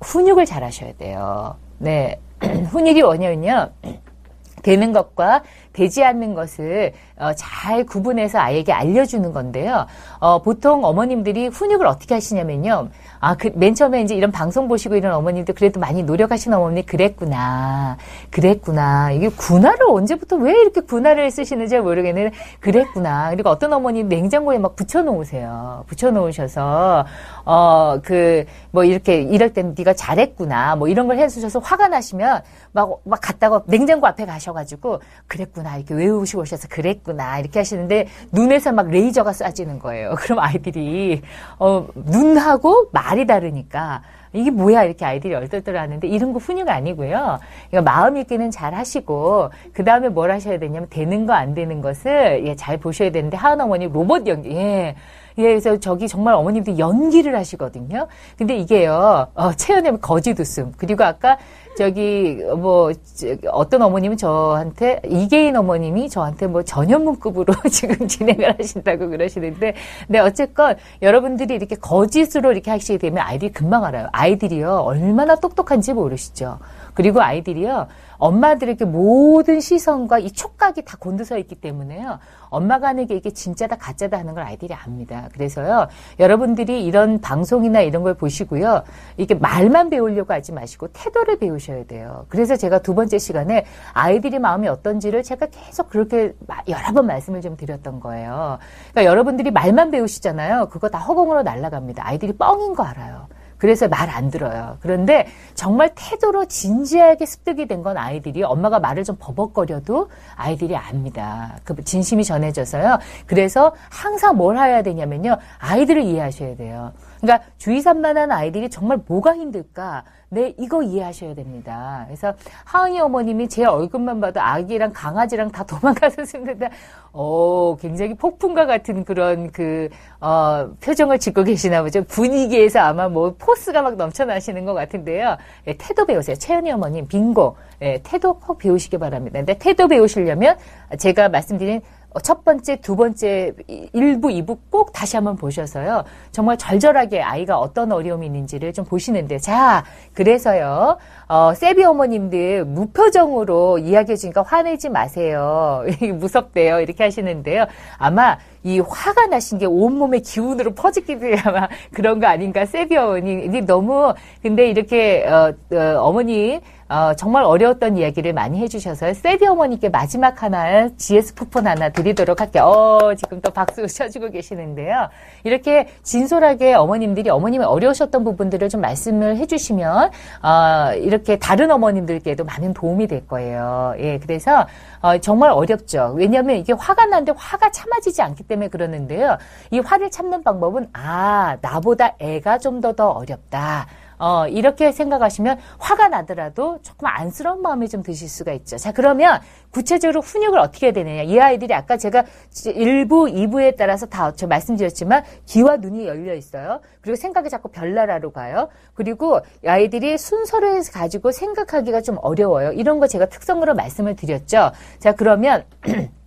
훈육을 잘 하셔야 돼요. 네. 훈육이 뭐냐면요. 되는 것과 되지 않는 것을 어, 잘 구분해서 아이에게 알려주는 건데요. 어, 보통 어머님들이 훈육을 어떻게 하시냐면요. 아, 그, 맨 처음에 이제 이런 방송 보시고 이런 어머님들 그래도 많이 노력하시는 어머니 그랬구나. 그랬구나. 이게 군화를 언제부터 왜 이렇게 군화를 쓰시는지 모르겠는데 그랬구나. 그리고 어떤 어머니 냉장고에 막 붙여놓으세요. 붙여놓으셔서, 어, 그, 뭐 이렇게 이럴 땐 네가 잘했구나. 뭐 이런 걸 해주셔서 화가 나시면 막, 막 갔다가 냉장고 앞에 가셔가지고 그랬구나. 이렇게 외우시고 오셔서 그랬구나. 이렇게 하시는데 눈에서 막 레이저가 쏴지는 거예요. 그럼 아이들이, 어, 눈하고 말이 다르니까 이게 뭐야 이렇게 아이들이 얼떨떨 하는데 이런 거 훈육 아니고요. 그러니까 마음 읽기는 잘 하시고 그 다음에 뭘 하셔야 되냐면 되는 거 안 되는 것을 예, 잘 보셔야 되는데 하은 어머니 로봇 연기 예. 예, 그래서 저기 정말 어머님들 연기를 하시거든요. 근데 이게요, 어, 체연의 웃음. 그리고 아까 저기 뭐 어떤 어머님은 저한테 이계인 어머님이 저한테 뭐 전현문급으로 지금 진행을 하신다고 그러시는데 근데 어쨌건 여러분들이 이렇게 거짓으로 이렇게 하시게 되면 아이들이 금방 알아요. 아이들이요 얼마나 똑똑한지 모르시죠. 그리고 아이들이요 엄마들에게 모든 시선과 이 촉각이 다 곤두서 있기 때문에요. 엄마가 하는 게 이게 진짜다 가짜다 하는 걸 아이들이 압니다. 그래서요. 여러분들이 이런 방송이나 이런 걸 보시고요. 이게 말만 배우려고 하지 마시고 태도를 배우셔야 돼요. 그래서 제가 두 번째 시간에 아이들이 마음이 어떤지를 제가 계속 그렇게 여러 번 말씀을 좀 드렸던 거예요. 그러니까 여러분들이 말만 배우시잖아요. 그거 다 허공으로 날아갑니다. 아이들이 뻥인 거 알아요. 그래서 말 안 들어요. 그런데 정말 태도로 진지하게 습득이 된 건 아이들이 엄마가 말을 좀 버벅거려도 아이들이 압니다. 그 진심이 전해져서요. 그래서 항상 뭘 해야 되냐면요. 아이들을 이해하셔야 돼요. 그러니까 주의 산만한 아이들이 정말 뭐가 힘들까? 네, 이거 이해하셔야 됩니다. 그래서 하은이 어머님이 제 얼굴만 봐도 아기랑 강아지랑 다 도망가서 숨는다. 어, 굉장히 폭풍과 같은 그런 그, 어, 표정을 짓고 계시나 보죠. 분위기에서 아마 뭐 포스가 막 넘쳐나시는 것 같은데요. 네, 태도 배우세요. 채연이 어머님, 빙고. 네, 태도 꼭 배우시기 바랍니다. 근데 태도 배우시려면 제가 말씀드린 어, 첫 번째, 두 번째, 일부, 이부 꼭 다시 한번 보셔서요. 정말 절절하게 아이가 어떤 어려움이 있는지를 좀 보시는데. 자, 그래서요. 어, 세비 어머님들 무표정으로 이야기해 주니까 화내지 마세요. 무섭대요. 이렇게 하시는데요. 아마 이 화가 나신 게 온몸에 기운으로 퍼지기 때문에 아마 그런 거 아닌가. 세비 어머니. 너무, 근데 이렇게, 어, 어, 머니 어, 정말 어려웠던 이야기를 많이 해주셔서 세비 어머니께 마지막 하나 GS 쿠폰 하나 드리도록 할게요. 어, 지금 또 박수 쳐주고 계시는데요. 이렇게 진솔하게 어머님들이 어머님이 어려우셨던 부분들을 좀 말씀을 해주시면 어, 이렇게 다른 어머님들께도 많은 도움이 될 거예요. 예, 그래서 어, 정말 어렵죠. 왜냐하면 이게 화가 나는데 화가 참아지지 않기 때문에 그러는데요. 이 화를 참는 방법은 아 나보다 애가 좀 더더 어렵다. 어, 이렇게 생각하시면 화가 나더라도 조금 안쓰러운 마음이 좀 드실 수가 있죠. 자, 그러면 구체적으로 훈육을 어떻게 해야 되느냐. 이 아이들이 아까 제가 1부, 2부에 따라서 다저 말씀드렸지만 귀와 눈이 열려 있어요. 그리고 생각이 자꾸 별나라로 가요. 그리고 아이들이 순서를 가지고 생각하기가 좀 어려워요. 이런 거 제가 특성으로 말씀을 드렸죠. 자, 그러면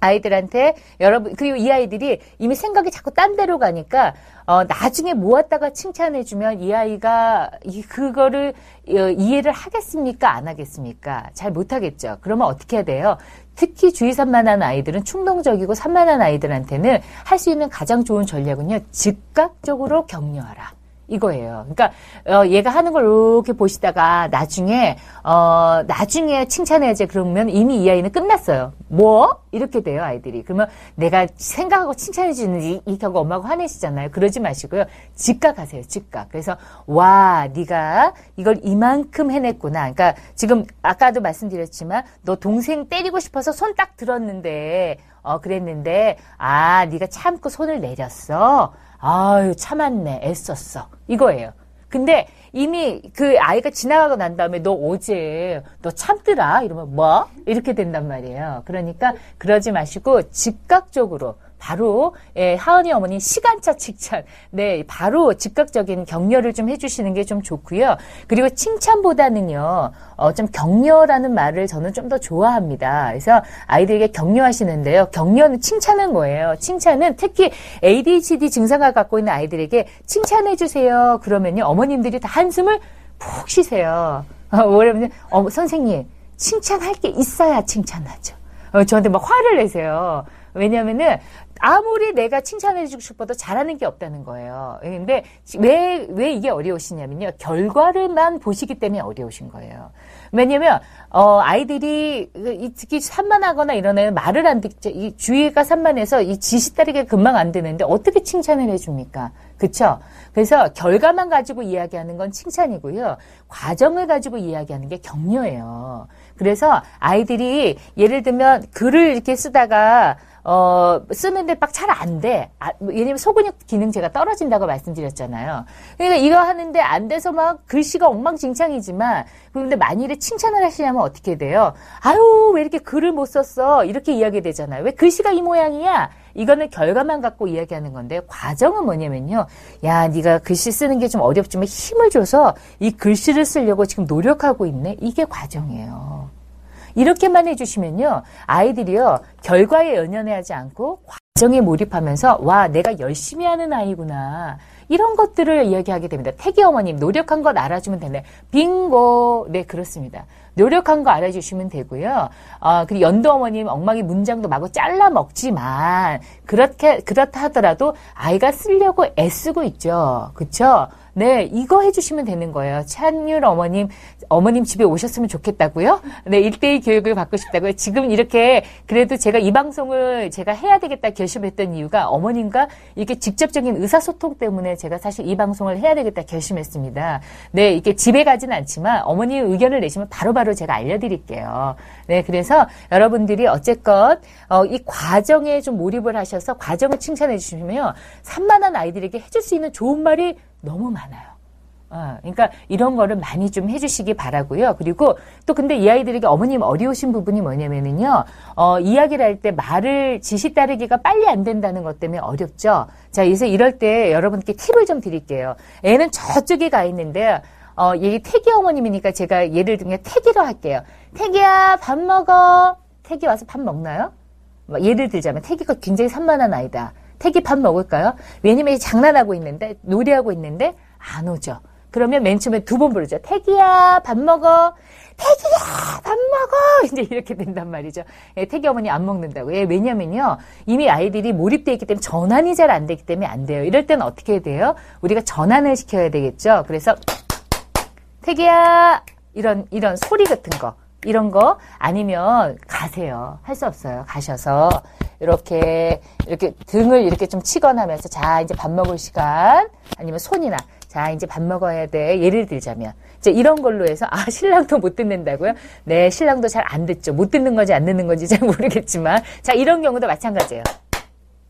아이들한테 여러분 그리고 이 아이들이 이미 생각이 자꾸 딴 데로 가니까 어 나중에 모았다가 칭찬해 주면 이 아이가 이 그거를 어, 이해를 하겠습니까? 안 하겠습니까? 잘 못 하겠죠. 그러면 어떻게 해야 돼요? 특히 주의 산만한 아이들은 충동적이고 산만한 아이들한테는 할 수 있는 가장 좋은 전략은요 즉각적으로 격려하라 이거예요. 그러니까 어, 얘가 하는 걸 이렇게 보시다가 나중에 어 나중에 칭찬해야지 그러면 이미 이 아이는 끝났어요. 뭐 이렇게 돼요 아이들이. 그러면 내가 생각하고 칭찬해 주는지 이렇게 하고 엄마가 화내시잖아요. 그러지 마시고요. 즉각하세요. 즉각. 그래서 와 네가 이걸 이만큼 해냈구나. 그러니까 지금 아까도 말씀드렸지만 너 동생 때리고 싶어서 손 딱 들었는데 어 그랬는데 아 네가 참고 손을 내렸어. 아유, 참았네. 애썼어. 이거예요. 근데 이미 그 아이가 지나가고 난 다음에 너 어제 너 참더라 이러면 뭐 이렇게 된단 말이에요. 그러니까 그러지 마시고 즉각적으로 바로 예, 하은이 어머니 시간차 칭찬. 네, 바로 즉각적인 격려를 좀 해주시는 게 좀 좋고요. 그리고 칭찬보다는요, 어, 좀 격려라는 말을 저는 좀 더 좋아합니다. 그래서 아이들에게 격려하시는데요. 격려는 칭찬은 뭐예요? 칭찬은 특히 ADHD 증상을 갖고 있는 아이들에게 칭찬해 주세요. 그러면요, 어머님들이 다 한숨을 푹 쉬세요. 어, 왜냐면 어, 선생님 칭찬할 게 있어야 칭찬하죠. 어, 저한테 막 화를 내세요. 왜냐면은 아무리 내가 칭찬해주고 싶어도 잘하는 게 없다는 거예요. 근데 왜, 왜 이게 어려우시냐면요. 결과를만 보시기 때문에 어려우신 거예요. 왜냐면, 어, 아이들이, 특히 산만하거나 이런 애는 말을 안 듣죠. 이 주의가 산만해서 이 지시 따르게 금방 안 되는데 어떻게 칭찬을 해줍니까? 그쵸? 그래서 결과만 가지고 이야기하는 건 칭찬이고요. 과정을 가지고 이야기하는 게 격려예요. 그래서 아이들이 예를 들면 글을 이렇게 쓰다가 어, 쓰는데 막 잘 안 돼. 아, 뭐, 왜냐면 소근육 기능 제가 떨어진다고 말씀드렸잖아요. 그러니까 이거 하는데 안 돼서 막 글씨가 엉망진창이지만, 그런데 만일에 칭찬을 하시냐면 어떻게 돼요? 아유, 왜 이렇게 글을 못 썼어? 이렇게 이야기 되잖아요. 왜 글씨가 이 모양이야? 이거는 결과만 갖고 이야기하는 건데 과정은 뭐냐면요. 야, 네가 글씨 쓰는 게 좀 어렵지만 힘을 줘서 이 글씨를 쓰려고 지금 노력하고 있네. 이게 과정이에요. 이렇게만 해주시면요. 아이들이요. 결과에 연연해하지 않고 과정에 몰입하면서 와, 내가 열심히 하는 아이구나. 이런 것들을 이야기하게 됩니다. 태기 어머님, 노력한 것 알아주면 되네. 빙고. 네, 그렇습니다. 노력한 거 알아주시면 되고요. 어, 그리고 연도 어머님 엉망이 문장도 마구 잘라 먹지만 그렇게 그렇다 하더라도 아이가 쓰려고 애쓰고 있죠. 그렇죠? 네, 이거 해주시면 되는 거예요. 찬율 어머님, 어머님 집에 오셨으면 좋겠다고요? 네, 일대일 교육을 받고 싶다고요? 지금 이렇게 그래도 제가 이 방송을 제가 해야 되겠다 결심했던 이유가 어머님과 이렇게 직접적인 의사소통 때문에 제가 사실 이 방송을 해야 되겠다 결심했습니다. 네, 이게 집에 가진 않지만 어머니 의견을 내시면 바로바로 바로 제가 알려드릴게요. 네, 그래서 여러분들이 어쨌건 어, 이 과정에 좀 몰입을 하셔서 과정을 칭찬해 주시면 산만한 아이들에게 해줄 수 있는 좋은 말이 너무 많아요. 어, 그러니까 이런 거를 많이 좀 해주시기 바라고요. 그리고 또 근데 이 아이들에게 어머님 어려우신 부분이 뭐냐면은요, 어, 이야기를 할 때 말을 지시 따르기가 빨리 안 된다는 것 때문에 어렵죠. 자, 그래서 이럴 때 여러분께 팁을 좀 드릴게요. 애는 저쪽에 가 있는데 어, 얘기 태기 어머님이니까 제가 예를 들면 태기로 할게요. 태기야, 밥 먹어. 태기 와서 밥 먹나요? 뭐 예를 들자면 태기가 굉장히 산만한 아이다. 태기 밥 먹을까요? 왜냐면 장난하고 있는데, 놀이하고 있는데, 안 오죠. 그러면 맨 처음에 두 번 부르죠. 태기야, 밥 먹어. 태기야, 밥 먹어. 이제 이렇게 된단 말이죠. 예, 태기 어머니 안 먹는다고. 예, 왜냐면요. 이미 아이들이 몰입되어 있기 때문에 전환이 잘 안 되기 때문에 안 돼요. 이럴 때는 어떻게 해야 돼요? 우리가 전환을 시켜야 되겠죠. 그래서 태기야 이런 이런 소리 같은 거 이런 거 아니면 가세요. 할 수 없어요. 가셔서 이렇게 이렇게 등을 이렇게 좀 치거나 하면서 자 이제 밥 먹을 시간 아니면 손이나 자 이제 밥 먹어야 돼. 예를 들자면 이제 이런 걸로 해서 아 신랑도 못 듣는다고요? 네 신랑도 잘 안 듣죠. 못 듣는 건지 안 듣는 건지 잘 모르겠지만 자 이런 경우도 마찬가지예요.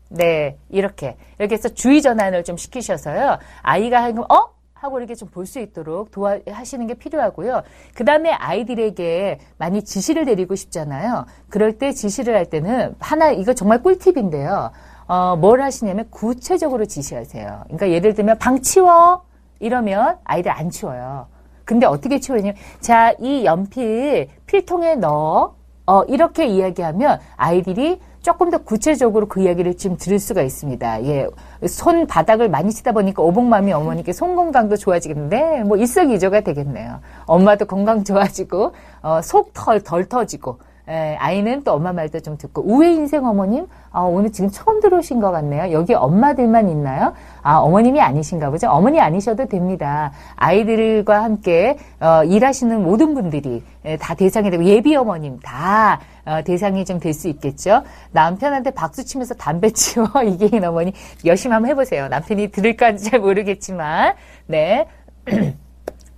네 이렇게 이렇게 해서 주의 전환을 좀 시키셔서요 아이가 하금 어 하고 이렇게 좀 볼 수 있도록 도와 하시는 게 필요하고요. 그 다음에 아이들에게 많이 지시를 내리고 싶잖아요. 그럴 때 지시를 할 때는 하나 이거 정말 꿀팁인데요. 어, 뭘 하시냐면 구체적으로 지시하세요. 그러니까 예를 들면 방 치워 이러면 아이들 안 치워요. 근데 어떻게 치워냐면 자 이 연필 필통에 넣어 어, 이렇게 이야기하면 아이들이 조금 더 구체적으로 그 이야기를 지금 들을 수가 있습니다. 예. 손 바닥을 많이 치다 보니까 오복맘이 어머니께 손 건강도 좋아지겠는데 뭐 일석이조가 되겠네요. 엄마도 건강 좋아지고 어, 속털 덜 터지고 에, 아이는 또 엄마 말도 좀 듣고 우회 인생 어머님 아, 오늘 지금 처음 들어오신 것 같네요. 여기 엄마들만 있나요? 아 어머님이 아니신가 보죠. 어머니 아니셔도 됩니다. 아이들과 함께 어, 일하시는 모든 분들이 에, 다 대상이 되고 예비 어머님 다 어, 대상이 좀 될 수 있겠죠. 남편한테 박수 치면서 담배 치워 이계인 어머니 열심히 한번 해보세요. 남편이 들을까 잘 모르겠지만 네.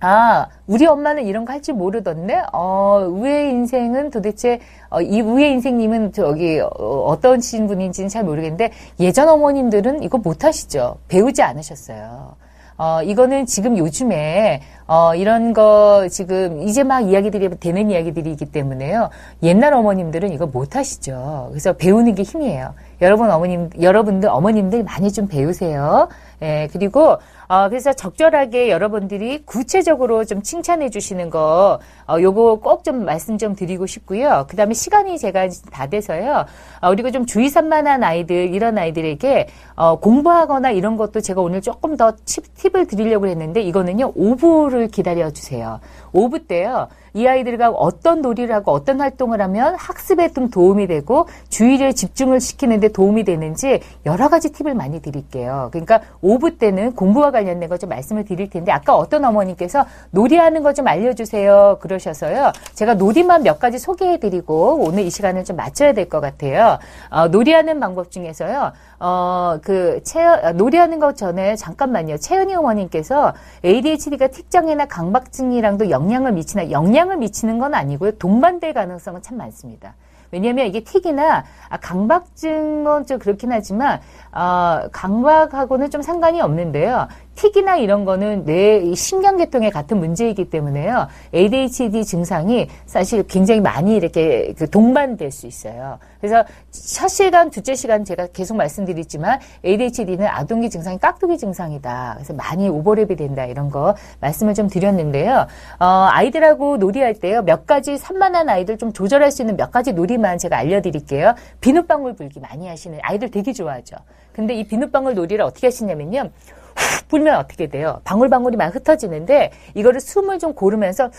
아, 우리 엄마는 이런 거 할 줄 모르던데, 어, 우의 인생은 도대체, 어, 이 우의 인생님은 저기, 어, 떤 분인지는 잘 모르겠는데, 예전 어머님들은 이거 못 하시죠. 배우지 않으셨어요. 어, 이거는 지금 요즘에, 어, 이런 거 지금 이제 막 이야기들이 되는 이야기들이기 때문에요. 옛날 어머님들은 이거 못 하시죠. 그래서 배우는 게 힘이에요. 여러분 어머님, 여러분들 어머님들 많이 좀 배우세요. 예, 그리고 어, 그래서 적절하게 여러분들이 구체적으로 좀 칭찬해 주시는 거, 어, 요거 꼭 좀 말씀 좀 드리고 싶고요. 그 다음에 시간이 제가 다 돼서요. 어, 그리고 좀 주의 산만한 아이들, 이런 아이들에게, 어, 공부하거나 이런 것도 제가 오늘 조금 더 팁을 드리려고 했는데, 이거는요, 오후를 기다려 주세요. 오후 때요. 이 아이들과 어떤 놀이를 하고 어떤 활동을 하면 학습에 좀 도움이 되고 주의를 집중을 시키는데 도움이 되는지 여러 가지 팁을 많이 드릴게요. 그러니까 오후 때는 공부와 관련된 거 좀 말씀을 드릴 텐데 아까 어떤 어머니께서 놀이하는 거 좀 알려주세요 그러셔서요. 제가 놀이만 몇 가지 소개해드리고 오늘 이 시간을 좀 맞춰야 될 것 같아요. 어, 놀이하는 방법 중에서요. 어, 그, 채, 놀이하는 것 전에 잠깐만요. 채연이 어머님께서 ADHD가 특정이나 강박증이랑도 영향을 미치나 영향을 미치는 건 아니고요. 동반될 가능성은 참 많습니다. 왜냐하면 이게 틱이나 아, 강박증은 좀 그렇긴 하지만 어, 강박하고는 좀 상관이 없는데요. 틱이나 이런 거는 뇌 신경계통에 같은 문제이기 때문에요. ADHD 증상이 사실 굉장히 많이 이렇게 그 동반될 수 있어요. 그래서 첫 시간, 두째 시간 제가 계속 말씀드리지만 ADHD는 아동기 증상이 깍두기 증상이다. 그래서 많이 오버랩이 된다. 이런 거 말씀을 좀 드렸는데요. 어, 아이들하고 놀이할 때요. 몇 가지 산만한 아이들 좀 조절할 수 있는 몇 가지 놀이만 제가 알려드릴게요. 비눗방울 불기 많이 하시는 아이들 되게 좋아하죠. 근데 이 비눗방울 놀이를 어떻게 하시냐면요. 훅 불면 어떻게 돼요? 방울방울이 막 흩어지는데 이거를 숨을 좀 고르면서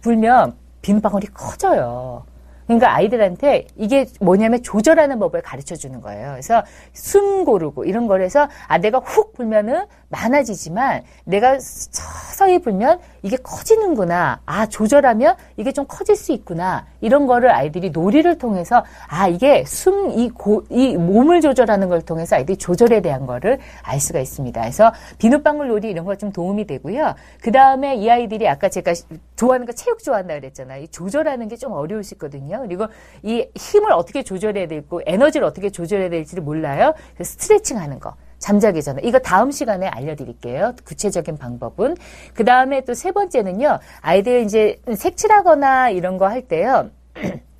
불면 비눗방울이 커져요. 그러니까 아이들한테 이게 뭐냐면 조절하는 법을 가르쳐 주는 거예요. 그래서 숨 고르고 이런 걸 해서 아 내가 훅 불면은 많아지지만 내가 서서히 불면 이게 커지는구나. 아 조절하면 이게 좀 커질 수 있구나. 이런 거를 아이들이 놀이를 통해서 아 이게 숨이이 몸을 조절하는 걸 통해서 아이들이 조절에 대한 거를 알 수가 있습니다. 그래서 비눗방울 놀이 이런 거 좀 도움이 되고요. 그 다음에 이 아이들이 아까 제가 좋아하는 거 체육 좋아한다 그랬잖아요. 이 조절하는 게 좀 어려울 수 있거든요. 그리고 이 힘을 어떻게 조절해야 되고 에너지를 어떻게 조절해야 될지를 몰라요. 스트레칭 하는 거. 잠자기 전에. 이거 다음 시간에 알려드릴게요. 구체적인 방법은. 그 다음에 또 세 번째는요. 아이들 이제 색칠하거나 이런 거 할 때요.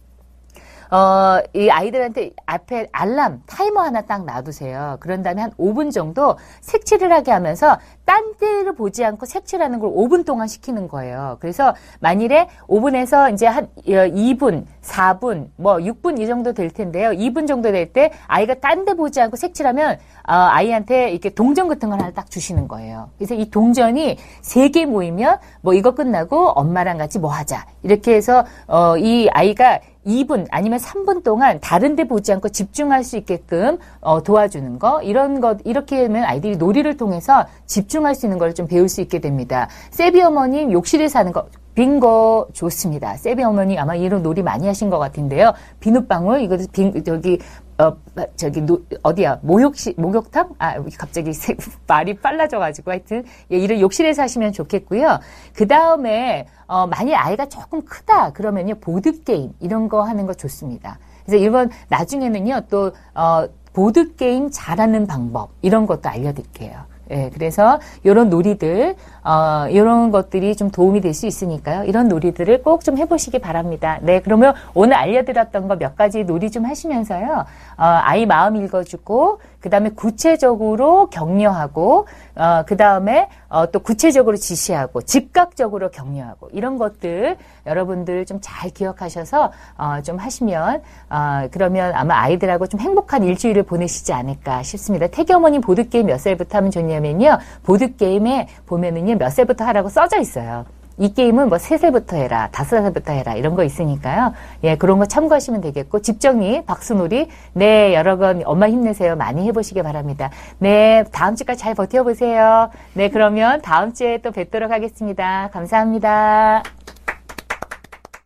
어, 이 아이들한테 앞에 알람, 타이머 하나 딱 놔두세요. 그런 다음에 한 5분 정도 색칠을 하게 하면서 딴 데를 보지 않고 색칠하는 걸 5분 동안 시키는 거예요. 그래서 만일에 5분에서 이제 한 2분, 어, 4분, 뭐 6분 이 정도 될 텐데요. 2분 정도 될 때 아이가 딴 데 보지 않고 색칠하면 어, 아이한테 이렇게 동전 같은 걸 하나 딱 주시는 거예요. 그래서 이 동전이 세개 모이면 뭐 이거 끝나고 엄마랑 같이 뭐 하자. 이렇게 해서 어, 이 아이가 2분 아니면 3분 동안 다른 데 보지 않고 집중할 수 있게끔 어, 도와주는 거 이런 것 이렇게 하면 아이들이 놀이를 통해서 집중할 수 있는 걸 좀 배울 수 있게 됩니다. 세비 어머님 욕실에 사는 거 빙고 좋습니다. 세비 어머니 아마 이런 놀이 많이 하신 것 같은데요. 비눗방울 이거 빙 저기 어 저기 노, 어디야 목욕시 목욕탕 아 갑자기 말이 빨라져가지고 하여튼 예, 이런 욕실에서 하시면 좋겠고요. 그 다음에 어 만약 아이가 조금 크다 그러면요 보드 게임 이런 거 하는 거 좋습니다. 그래서 이번 나중에는요 또 어, 보드 게임 잘하는 방법 이런 것도 알려드릴게요. 예, 그래서 이런 놀이들, 어, 이런 것들이 좀 도움이 될 수 있으니까요. 이런 놀이들을 꼭 좀 해보시기 바랍니다. 네, 그러면 오늘 알려드렸던 거 몇 가지 놀이 좀 하시면서요. 어, 아이 마음 읽어주고, 그 다음에 구체적으로 격려하고, 어, 그 다음에 어, 또 구체적으로 지시하고, 즉각적으로 격려하고, 이런 것들 여러분들 좀 잘 기억하셔서 어, 좀 하시면, 어, 그러면 아마 아이들하고 좀 행복한 일주일을 보내시지 않을까 싶습니다. 태기 어머님 보드게임 몇 살부터 하면 좋냐면요. 보드게임에 보면은요, 몇 살부터 하라고 써져 있어요. 이 게임은 뭐 3살부터 해라, 5살부터 해라, 이런 거 있으니까요. 예, 그런 거 참고하시면 되겠고, 집정리, 박수놀이, 네, 여러 건 엄마 힘내세요. 많이 해보시기 바랍니다. 네, 다음 주까지 잘 버텨보세요. 네, 그러면 다음 주에 또 뵙도록 하겠습니다. 감사합니다.